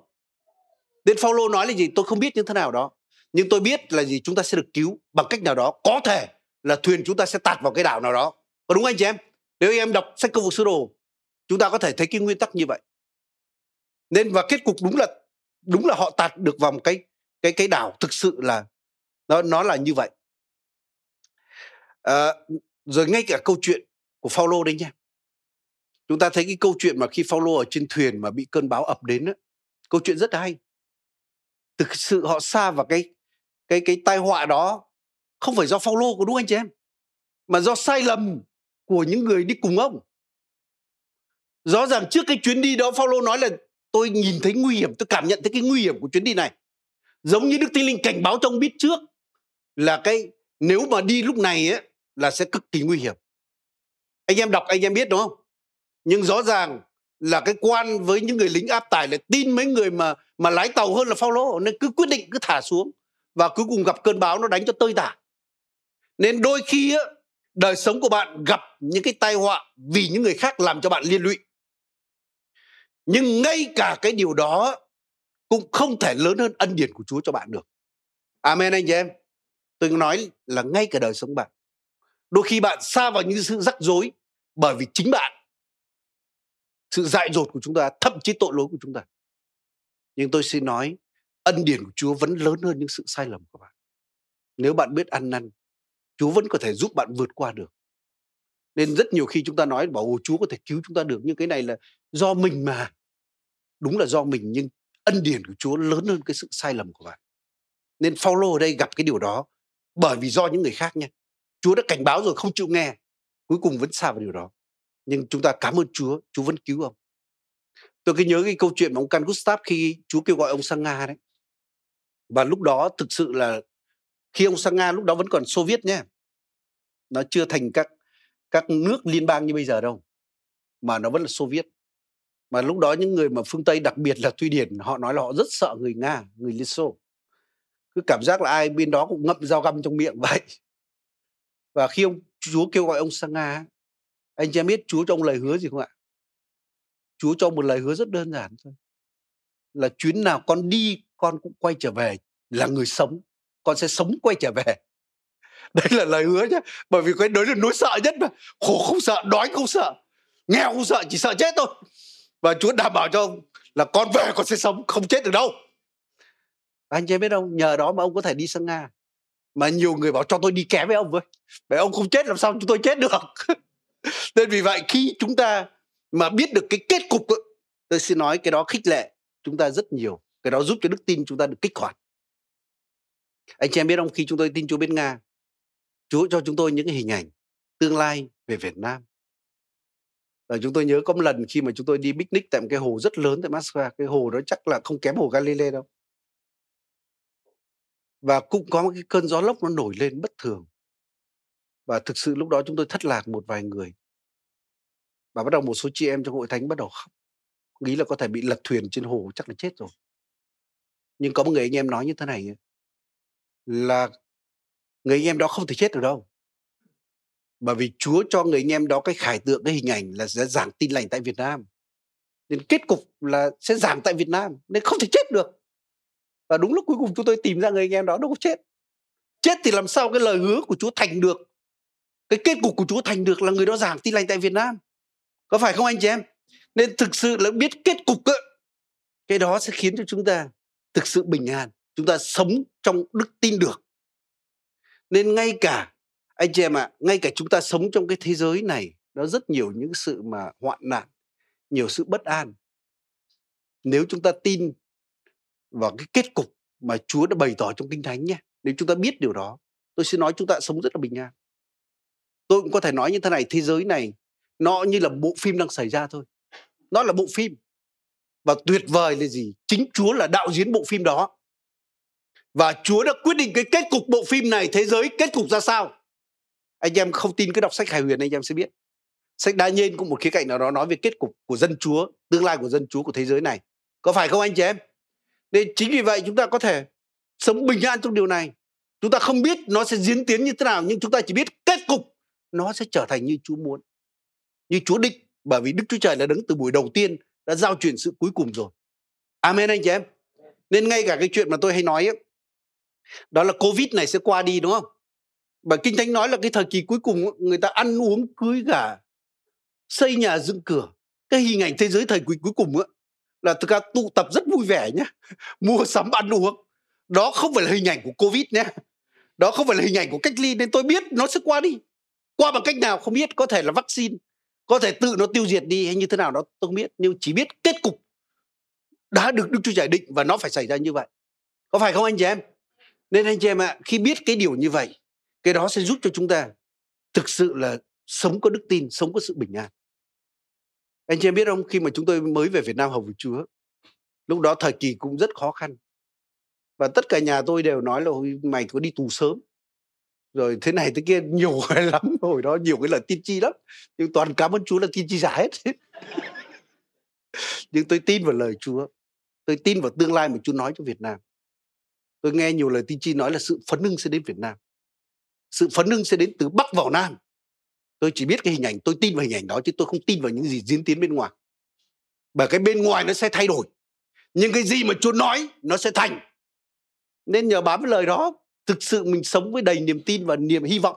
Nên Phaolô nói là gì? Tôi không biết như thế nào đó. Nhưng tôi biết là gì? Chúng ta sẽ được cứu bằng cách nào đó. Có thể là thuyền chúng ta sẽ tạt vào cái đảo nào đó. Có đúng anh chị em? Nếu anh em đọc sách công vụ sứ đồ, chúng ta có thể thấy cái nguyên tắc như vậy. Nên và kết cục đúng là đúng là họ tạt được vào một cái cái cái đảo thực sự là nó nó là như vậy. À, rồi ngay cả câu chuyện của Phaolô đấy nha chúng ta thấy cái câu chuyện mà khi Phaolô ở trên thuyền mà bị cơn bão ập đến đó, câu chuyện rất hay thực sự họ xa vào cái cái cái tai họa đó không phải do Phaolô có đúng anh chị em? Mà do sai lầm của những người đi cùng ông. Rõ ràng trước cái chuyến đi đó, Phaolô nói là, tôi nhìn thấy nguy hiểm, tôi cảm nhận thấy cái nguy hiểm của chuyến đi này. Giống như Đức Thánh Linh cảnh báo cho ông biết trước là cái, nếu mà đi lúc này ấy là sẽ cực kỳ nguy hiểm. Anh em đọc, anh em biết, đúng không? Nhưng rõ ràng là cái quan với những người lính áp tải là tin mấy người mà mà lái tàu hơn là Phaolô, nên cứ quyết định, cứ thả xuống và cuối cùng gặp cơn bão nó đánh cho tơi tả nên đôi khi á, đời sống của bạn gặp những cái tai họa vì những người khác làm cho bạn liên lụy nhưng ngay cả cái điều đó cũng không thể lớn hơn ân điển của Chúa cho bạn được. Amen anh chị em. Tôi nói là ngay cả đời sống bạn. Đôi khi bạn xa vào những sự rắc rối bởi vì chính bạn sự dại dột của chúng ta thậm chí tội lỗi của chúng ta nhưng tôi xin nói ân điển của Chúa vẫn lớn hơn những sự sai lầm của bạn nếu bạn biết ăn năn Chúa vẫn có thể giúp bạn vượt qua được. Nên rất nhiều khi chúng ta nói bảo Chúa có thể cứu chúng ta được nhưng cái này là do mình mà. Đúng là do mình nhưng ân điển của Chúa lớn hơn cái sự sai lầm của bạn. Nên Phaolô ở đây gặp cái điều đó bởi vì do những người khác nha. Chúa đã cảnh báo rồi không chịu nghe cuối cùng vẫn xa vào điều đó. Nhưng chúng ta cảm ơn Chúa, Chúa vẫn cứu ông. tôi cứ nhớ cái câu chuyện mà ông Can Gustav khi Chúa kêu gọi ông sang Nga đấy. Và lúc đó thực sự là khi ông sang Nga lúc đó vẫn còn Xô Viết nhé nó chưa thành các các nước liên bang như bây giờ đâu, mà nó vẫn là Xô Viết. Mà lúc đó những người mà phương Tây, đặc biệt là Thụy Điển, họ nói là họ rất sợ người Nga, người Liên Xô. Cứ cảm giác là ai bên đó cũng ngậm dao găm trong miệng vậy. Và khi ông Chúa kêu gọi ông sang Nga anh em biết Chúa cho ông lời hứa gì không ạ? Chúa cho một lời hứa rất đơn giản thôi. Là chuyến nào con đi, con cũng quay trở về là người sống, con sẽ sống quay trở về đấy là lời hứa nhé bởi vì cái đấy là nỗi sợ nhất mà. Khổ không sợ đói không sợ nghèo không sợ chỉ sợ chết thôi. Và chúa đảm bảo cho ông là con về con sẽ sống không chết được đâu. Anh chị biết không? Nhờ đó mà ông có thể đi sang nga. Mà nhiều người bảo cho tôi đi kém với ông với. Vậy ông không chết làm sao chúng tôi chết được? Nên vì vậy khi chúng ta mà biết được cái kết cục ấy, tôi xin nói cái đó khích lệ chúng ta rất nhiều. Cái đó giúp cho đức tin chúng ta được kích hoạt. Anh chị em biết không? Khi chúng tôi tin Chúa bên Nga Chúa cho chúng tôi những cái hình ảnh tương lai về Việt Nam. Và chúng tôi nhớ có một lần khi mà chúng tôi đi picnic tại một cái hồ rất lớn tại Moscow, cái hồ đó chắc là không kém hồ Galilee đâu. Và cũng có một cái cơn gió lốc nó nổi lên bất thường. Và thực sự lúc đó chúng tôi thất lạc một vài người. Và bắt đầu một số chị em trong hội thánh bắt đầu khóc. Nghĩ là có thể bị lật thuyền trên hồ chắc là chết rồi. Nhưng có một người anh em nói như thế này là người anh em đó không thể chết được đâu. Bởi vì Chúa cho người anh em đó cái khải tượng cái hình ảnh là sẽ giảng tin lành tại Việt Nam. Nên kết cục là sẽ giảng tại Việt Nam nên không thể chết được. Và đúng lúc cuối cùng chúng tôi tìm ra người anh em đó đâu có chết. Chết thì làm sao cái lời hứa của Chúa thành được? Cái kết cục của Chúa thành được là người đó giảng tin lành tại Việt Nam. Có phải không anh chị em? Nên thực sự là biết kết cục ấy, cái đó sẽ khiến cho chúng ta thực sự bình an. Chúng ta sống trong đức tin được nên ngay cả anh chị em ạ à, ngay cả chúng ta sống trong cái thế giới này nó rất nhiều những sự mà hoạn nạn nhiều sự bất an. Nếu chúng ta tin vào cái kết cục mà Chúa đã bày tỏ trong kinh thánh nhé nếu chúng ta biết điều đó tôi sẽ nói chúng ta sống rất là bình an. Tôi cũng có thể nói như thế này thế giới này nó như là bộ phim đang xảy ra thôi. Nó là bộ phim và tuyệt vời là gì? Chính chúa là đạo diễn bộ phim đó và chúa đã quyết định cái kết cục bộ phim này thế giới kết cục ra sao? Anh em không tin cứ đọc sách hài huyền anh em sẽ biết. Sách đa nhiên cũng một khía cạnh nào đó nói về kết cục của dân chúa tương lai của dân chúa của thế giới này. Có phải không anh chị em? Nên chính vì vậy chúng ta có thể sống bình an trong điều này. Chúng ta không biết nó sẽ diễn tiến như thế nào nhưng chúng ta chỉ biết kết cục nó sẽ trở thành như chúa muốn. Như chúa định bởi vì đức chúa trời đã đứng từ buổi đầu tiên đã giao truyền sự cuối cùng rồi. Amen anh chị em. Nên ngay cả cái chuyện mà tôi hay nói ấy, đó là covid này sẽ qua đi, đúng không? Và kinh thánh nói là cái thời kỳ cuối cùng người ta ăn uống, cưới gà, xây nhà dựng cửa. Cái hình ảnh thế giới thời kỳ cuối cùng á là thực ra tụ tập rất vui vẻ nhé mua sắm, ăn uống. Đó không phải là hình ảnh của covid nhé đó không phải là hình ảnh của cách ly, nên tôi biết nó sẽ qua đi. Qua bằng cách nào không biết, có thể là vaccine, có thể tự nó tiêu diệt đi hay như thế nào đó, tôi không biết. Nhưng chỉ biết kết cục đã được đức chúa giải định và nó phải xảy ra như vậy. Có phải không anh chị em? Nên anh chị em ạ à, khi biết cái điều như vậy cái đó sẽ giúp cho chúng ta thực sự là sống có đức tin sống có sự bình an. Anh chị em biết không khi mà chúng tôi mới về Việt Nam học với Chúa lúc đó thời kỳ cũng rất khó khăn. Và tất cả nhà tôi đều nói là mày có đi tù sớm. Rồi thế này thế kia nhiều người lắm hồi đó nhiều cái lời tiên tri lắm nhưng toàn cảm ơn Chúa là tiên tri giả hết. Nhưng tôi tin vào lời Chúa tôi tin vào tương lai mà Chúa nói cho Việt Nam tôi nghe nhiều lời tiên tri nói là sự phấn hưng sẽ đến Việt Nam. Sự phấn hưng sẽ đến từ Bắc vào Nam. Tôi chỉ biết cái hình ảnh, tôi tin vào hình ảnh đó chứ tôi không tin vào những gì diễn tiến bên ngoài. Bởi cái bên ngoài nó sẽ thay đổi. Nhưng cái gì mà Chúa nói, nó sẽ thành. Nên nhờ bám với lời đó, thực sự mình sống với đầy niềm tin và niềm hy vọng.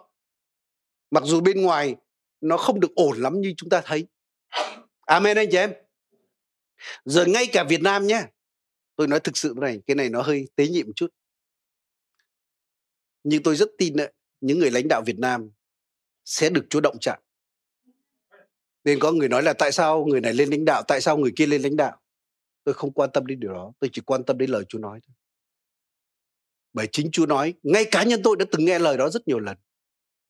Mặc dù bên ngoài nó không được ổn lắm như chúng ta thấy. Amen anh chị em. Rồi ngay cả Việt Nam nhé tôi nói thực sự này cái này nó hơi tế nhị một chút. Nhưng tôi rất tin đấy, những người lãnh đạo Việt Nam sẽ được Chúa động chạm. Nên có người nói là tại sao người này lên lãnh đạo tại sao người kia lên lãnh đạo? Tôi không quan tâm đến điều đó tôi chỉ quan tâm đến lời Chúa nói thôi. Bởi chính Chúa nói ngay cá nhân tôi đã từng nghe lời đó rất nhiều lần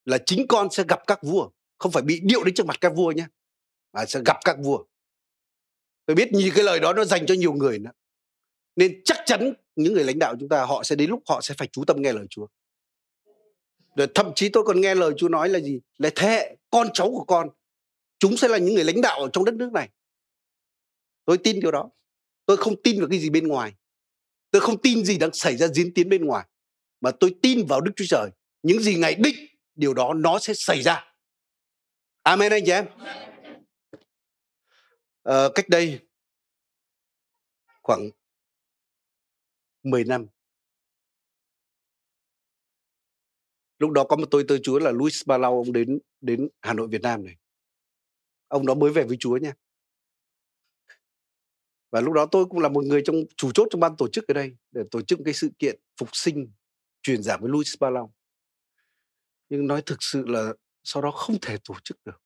là chính con sẽ gặp các vua không phải bị điệu đến trước mặt các vua nhé mà sẽ gặp các vua. Tôi biết như cái lời đó nó dành cho nhiều người nữa nên chắc chắn những người lãnh đạo chúng ta họ sẽ đến lúc họ sẽ phải chú tâm nghe lời Chúa. Rồi thậm chí tôi còn nghe lời Chúa nói là gì? Là thế hệ con cháu của con chúng sẽ là những người lãnh đạo ở trong đất nước này. Tôi tin điều đó. Tôi không tin vào cái gì bên ngoài. Tôi không tin gì đang xảy ra diễn tiến bên ngoài. Mà tôi tin vào Đức Chúa Trời. Những gì ngài định điều đó nó sẽ xảy ra. Amen anh chị em. À, cách đây khoảng 10 năm. Lúc đó có một tôi tơ chúa là Luis Palau, ông đến đến Hà Nội, Việt Nam này. Ông đó mới về với Chúa nha. Và lúc đó tôi cũng là một người trong, chủ chốt trong ban tổ chức ở đây, để tổ chức cái sự kiện phục sinh, truyền giảng với Luis Palau. nhưng nói thực sự là sau đó không thể tổ chức được.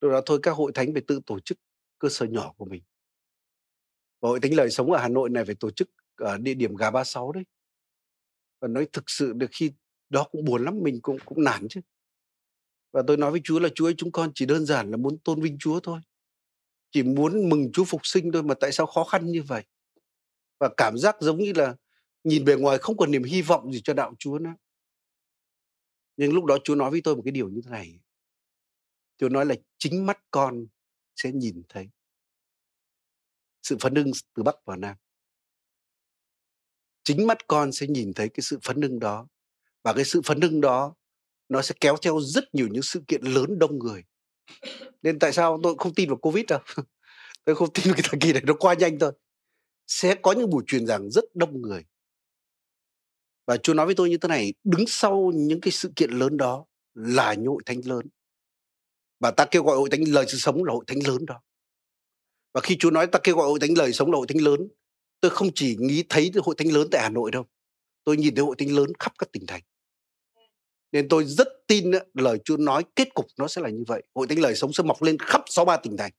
Lúc đó thôi, các hội thánh phải tự tổ chức cơ sở nhỏ của mình. Và hội thánh lời sống ở Hà Nội này phải tổ chức ở địa điểm gà 36 đấy. Và nói thực sự được khi đó cũng buồn lắm, mình cũng cũng nản chứ. Và tôi nói với Chúa là, Chúa ơi, chúng con chỉ đơn giản là muốn tôn vinh Chúa thôi. Chỉ muốn mừng Chúa phục sinh thôi, mà tại sao khó khăn như vậy? Và cảm giác giống như là nhìn bề ngoài không còn niềm hy vọng gì cho đạo Chúa nữa. Nhưng lúc đó Chúa nói với tôi một cái điều như thế này. Chúa nói là, chính mắt con sẽ nhìn thấy. Sự phấn hưng từ Bắc vào Nam. Chính mắt con sẽ nhìn thấy cái sự phấn hưng đó. Và cái sự phấn hưng đó nó sẽ kéo theo rất nhiều những sự kiện lớn đông người. Nên tại sao tôi không tin vào Covid đâu. tôi không tin cái thời kỳ này nó qua nhanh thôi. Sẽ có những buổi truyền giảng rất đông người. Và Chúa nói với tôi như thế này, đứng sau những cái sự kiện lớn đó là những hội thánh lớn. Và ta kêu gọi hội thánh lời sự sống là hội thánh lớn đó. Và khi Chúa nói ta kêu gọi hội thánh lời sống là hội thánh lớn, tôi không chỉ nghĩ thấy hội thánh lớn tại Hà Nội đâu. Tôi nhìn thấy hội thánh lớn khắp các tỉnh thành. Nên tôi rất tin lời Chúa nói kết cục nó sẽ là như vậy. Hội thánh lời sống sẽ mọc lên khắp 63 tỉnh thành.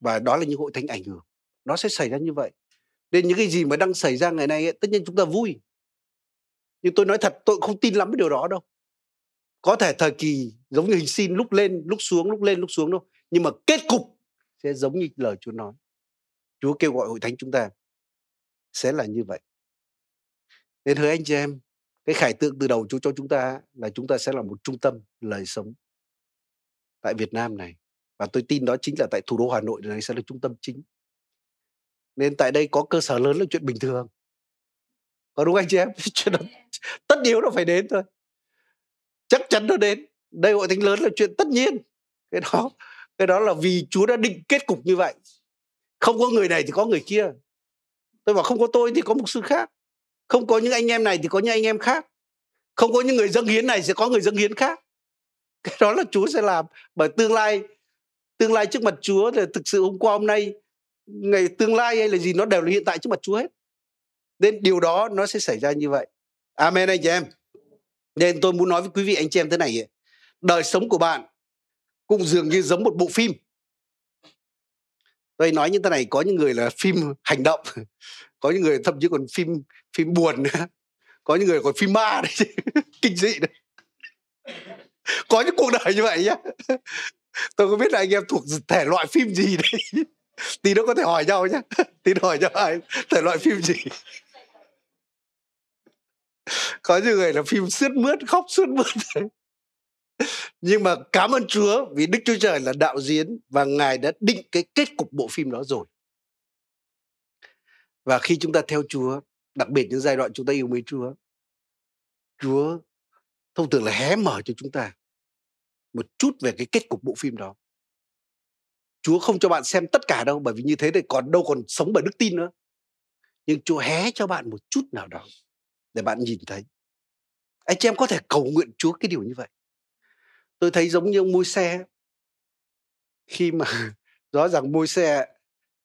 Và đó là những hội thánh ảnh hưởng. Nó sẽ xảy ra như vậy. Nên những cái gì mà đang xảy ra ngày nay ấy, tất nhiên chúng ta vui. Nhưng tôi nói thật tôi không tin lắm cái điều đó đâu. Có thể thời kỳ giống như hình xin lúc lên, lúc xuống, lúc lên, lúc xuống đâu. Nhưng mà kết cục sẽ giống như lời Chúa nói. Chúa kêu gọi hội thánh chúng ta sẽ là như vậy. Nên hỡi anh chị em, cái khải tượng từ đầu Chúa cho chúng ta là chúng ta sẽ là một trung tâm lời sống tại Việt Nam này. Và tôi tin đó chính là tại thủ đô Hà Nội này sẽ là trung tâm chính. Nên tại đây có cơ sở lớn là chuyện bình thường. Có đúng anh chị em? Chuyện đó, tất yếu nó phải đến thôi. Chắc chắn nó đến. Đây hội thánh lớn là chuyện tất nhiên. Cái đó cái đó là vì Chúa đã định kết cục như vậy không có người này thì có người kia. Tôi bảo không có tôi thì có một sư khác. Không có những anh em này thì có những anh em khác. Không có những người dâng hiến này sẽ có người dâng hiến khác. Cái đó là Chúa sẽ làm. Bởi tương lai tương lai trước mặt Chúa là thực sự hôm qua, hôm nay, ngày tương lai hay là gì nó đều là hiện tại trước mặt Chúa hết. Nên điều đó nó sẽ xảy ra như vậy. Amen, anh chị em. Nên tôi muốn nói với quý vị, anh chị em thế này đời sống của bạn cũng dường như giống một bộ phim tôi nói như thế này, có những người là phim hành động, có những người thậm chí còn phim phim buồn nữa. Có những người còn phim ma đấy kinh dị đấy. Có những cuộc đời như vậy nhá. Tôi không biết là anh em thuộc thể loại phim gì đấy. Tí nó có thể hỏi nhau nhá. Tí nó hỏi nhau ai, thể loại phim gì. Có những người là phim sướt mướt, khóc sướt mướt đấy nhưng mà cảm ơn Chúa vì Đức Chúa Trời là đạo diễn và Ngài đã định cái kết cục bộ phim đó rồi. Và khi chúng ta theo Chúa, đặc biệt những giai đoạn chúng ta yêu mến Chúa, Chúa thông thường là hé mở cho chúng ta một chút về cái kết cục bộ phim đó. Chúa không cho bạn xem tất cả đâu bởi vì như thế thì còn đâu còn sống bởi đức tin nữa. Nhưng Chúa hé cho bạn một chút nào đó để bạn nhìn thấy. Anh chị em có thể cầu nguyện Chúa cái điều như vậy tôi thấy giống như ông môi xe khi mà rõ ràng môi xe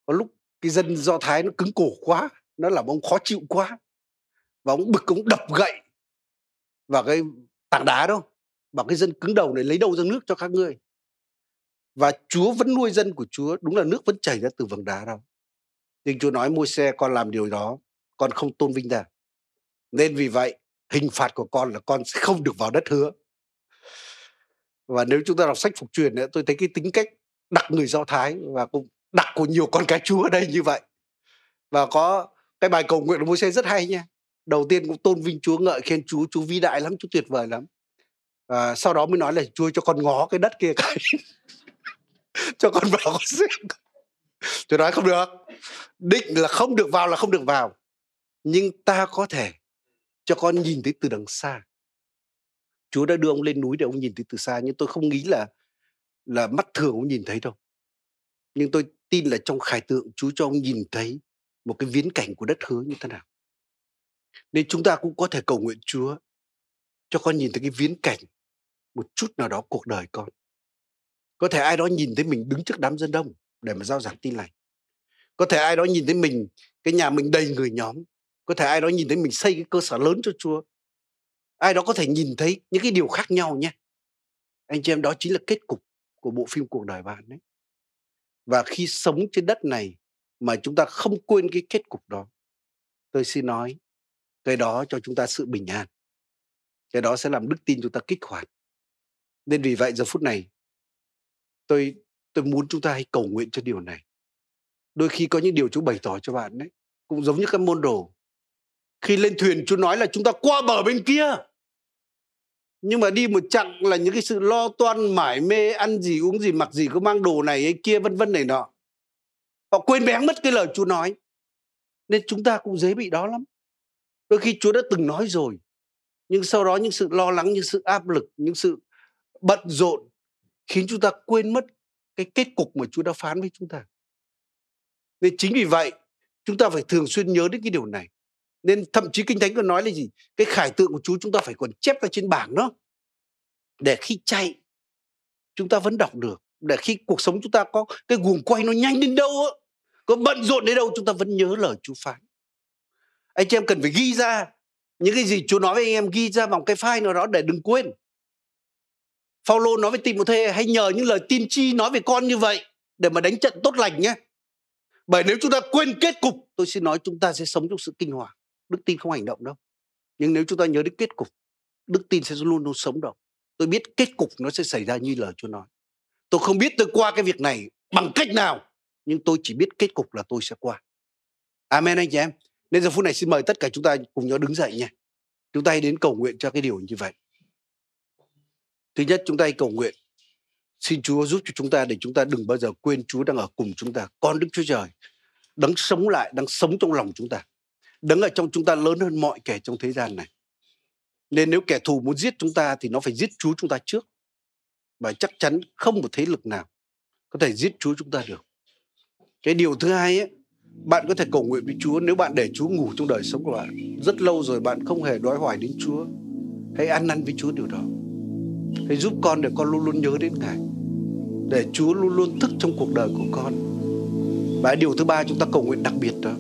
có lúc cái dân do thái nó cứng cổ quá, nó làm ông khó chịu quá và ông bực, ông đập gậy vào cái tảng đá đâu bảo cái dân cứng đầu này lấy đâu ra nước cho các ngươi. Và Chúa vẫn nuôi dân của Chúa, đúng là nước vẫn chảy ra từ vầng đá đâu nhưng Chúa nói môi xe, con làm điều đó, con không tôn vinh ta. Nên vì vậy, hình phạt của con là con sẽ không được vào đất hứa và nếu chúng ta đọc sách phục truyền nữa tôi thấy cái tính cách đặc người do thái và cũng đặc của nhiều con cái Chúa ở đây như vậy. Và có cái bài cầu nguyện của Môi-se rất hay nha. Đầu tiên cũng tôn vinh Chúa, ngợi khen Chúa, Chúa vĩ đại lắm, Chúa tuyệt vời lắm. và sau đó mới nói là Chúa cho con ngó cái đất kia cái cho con vào con xem. tôi nói không được. Định là không được vào là không được vào. Nhưng ta có thể cho con nhìn thấy từ đằng xa. Chúa đã đưa ông lên núi để ông nhìn thấy từ xa nhưng tôi không nghĩ là là mắt thường ông nhìn thấy đâu. Nhưng tôi tin là trong khải tượng Chúa cho ông nhìn thấy một cái viễn cảnh của đất hứa như thế nào. Nên chúng ta cũng có thể cầu nguyện Chúa cho con nhìn thấy cái viễn cảnh một chút nào đó cuộc đời con. Có thể ai đó nhìn thấy mình đứng trước đám dân đông để mà giao giảng tin lành. Có thể ai đó nhìn thấy mình, cái nhà mình đầy người nhóm. Có thể ai đó nhìn thấy mình xây cái cơ sở lớn cho Chúa. Ai đó có thể nhìn thấy những cái điều khác nhau nhé. Anh chị em đó chính là kết cục của bộ phim cuộc đời bạn đấy. Và khi sống trên đất này mà chúng ta không quên cái kết cục đó, tôi xin nói, cái đó cho chúng ta sự bình an. Cái đó sẽ làm đức tin chúng ta kích hoạt. Nên vì vậy giờ phút này tôi tôi muốn chúng ta hãy cầu nguyện cho điều này. Đôi khi có những điều Chúa bày tỏ cho bạn đấy, cũng giống như các môn đồ. Khi lên thuyền Chúa nói là chúng ta qua bờ bên kia nhưng mà đi một chặng là những cái sự lo toan, mải mê, ăn gì, uống gì, mặc gì có mang đồ này, ấy kia, vân vân này nọ. Họ quên bén mất cái lời Chúa nói. Nên chúng ta cũng dễ bị đó lắm. Đôi khi Chúa đã từng nói rồi, nhưng sau đó những sự lo lắng, những sự áp lực, những sự bận rộn khiến chúng ta quên mất cái kết cục mà Chúa đã phán với chúng ta. Nên chính vì vậy, chúng ta phải thường xuyên nhớ đến cái điều này nên thậm chí kinh thánh còn nói là gì? Cái khải tượng của Chúa chúng ta phải còn chép ra trên bảng đó, để khi chạy, chúng ta vẫn đọc được. Để khi cuộc sống chúng ta có cái guồng quay nó nhanh đến đâu á, có bận rộn đến đâu, chúng ta vẫn nhớ lời Chúa phán. Anh chị em cần phải ghi ra những cái gì Chúa nói với anh em, ghi ra vào cái file nào đó để đừng quên. Phaolô nói với Timôthê, hãy nhờ những lời tiên tri nói về con như vậy để mà đánh trận tốt lành nhé. Bởi nếu chúng ta quên kết cục, tôi xin nói chúng ta sẽ sống trong sự kinh hoàng đức tin không hành động đâu. Nhưng nếu chúng ta nhớ đến kết cục, đức tin sẽ luôn luôn sống động tôi biết kết cục nó sẽ xảy ra như lời Chúa nói. Tôi không biết tôi qua cái việc này bằng cách nào, nhưng tôi chỉ biết kết cục là tôi sẽ qua. Amen anh chị em. Nên giờ phút này xin mời tất cả chúng ta cùng nhau đứng dậy nha. Chúng ta hãy đến cầu nguyện cho cái điều như vậy. Thứ nhất, chúng ta hãy cầu nguyện. Xin Chúa giúp cho chúng ta để chúng ta đừng bao giờ quên Chúa đang ở cùng chúng ta. Con Đức Chúa Trời đang sống lại, đang sống trong lòng chúng ta đấng ở trong chúng ta lớn hơn mọi kẻ trong thế gian này. Nên nếu kẻ thù muốn giết chúng ta thì nó phải giết Chúa chúng ta trước. Và chắc chắn không một thế lực nào có thể giết Chúa chúng ta được. Cái điều thứ hai ấy, bạn có thể cầu nguyện với Chúa, nếu bạn để Chúa ngủ trong đời sống của bạn rất lâu rồi, bạn không hề đói hoài đến Chúa, hãy ăn năn với Chúa điều đó. Hãy giúp con để con luôn luôn nhớ đến Ngài, để Chúa luôn luôn thức trong cuộc đời của con. Và điều thứ ba chúng ta cầu nguyện đặc biệt đó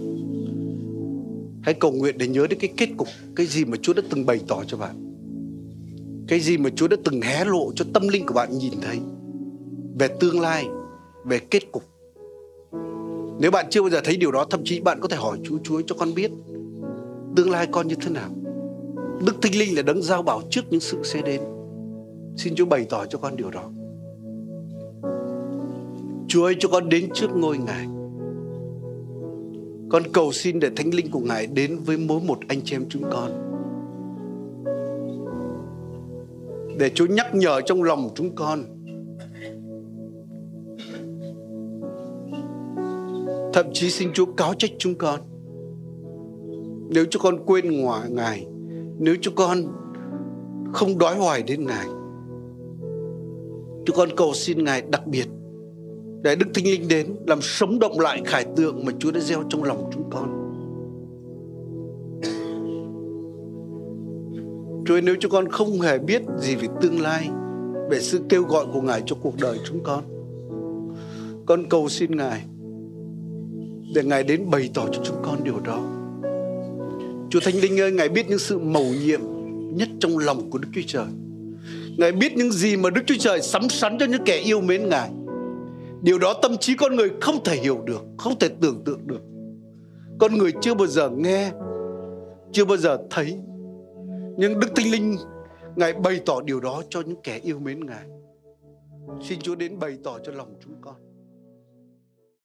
Hãy cầu nguyện để nhớ đến cái kết cục, Cái gì mà Chúa đã từng bày tỏ cho bạn. Cái gì mà Chúa đã từng hé lộ cho tâm linh của bạn nhìn thấy Về tương lai, Về kết cục. Nếu bạn chưa bao giờ thấy điều đó, Thậm chí bạn có thể hỏi Chúa Chúa cho con biết Tương lai con như thế nào? Đức Thinh Linh là đấng giao bảo trước những sự sẽ đến. Xin Chúa bày tỏ cho con điều đó. Chúa ơi, cho con đến trước ngôi Ngài con cầu xin để Thánh Linh của Ngài đến với mỗi một anh chị em chúng con. Để Chúa nhắc nhở trong lòng chúng con. Thậm chí xin Chúa cáo trách chúng con. Nếu chúng con quên ngoài Ngài, nếu chúng con không đói hoài đến Ngài. Chúng con cầu xin Ngài đặc biệt để Đức Thánh Linh đến làm sống động lại khải tượng mà Chúa đã gieo trong lòng chúng con. Chúa ơi, nếu chúng con không hề biết gì về tương lai, về sự kêu gọi của Ngài cho cuộc đời chúng con, con cầu xin Ngài để Ngài đến bày tỏ cho chúng con điều đó. Chúa Thánh Linh ơi, Ngài biết những sự mầu nhiệm nhất trong lòng của Đức Chúa Trời. Ngài biết những gì mà Đức Chúa Trời sắm sắn cho những kẻ yêu mến Ngài điều đó tâm trí con người không thể hiểu được, không thể tưởng tượng được. Con người chưa bao giờ nghe, chưa bao giờ thấy. Nhưng đức tinh linh, ngài bày tỏ điều đó cho những kẻ yêu mến ngài. Xin chúa đến bày tỏ cho lòng chúng con.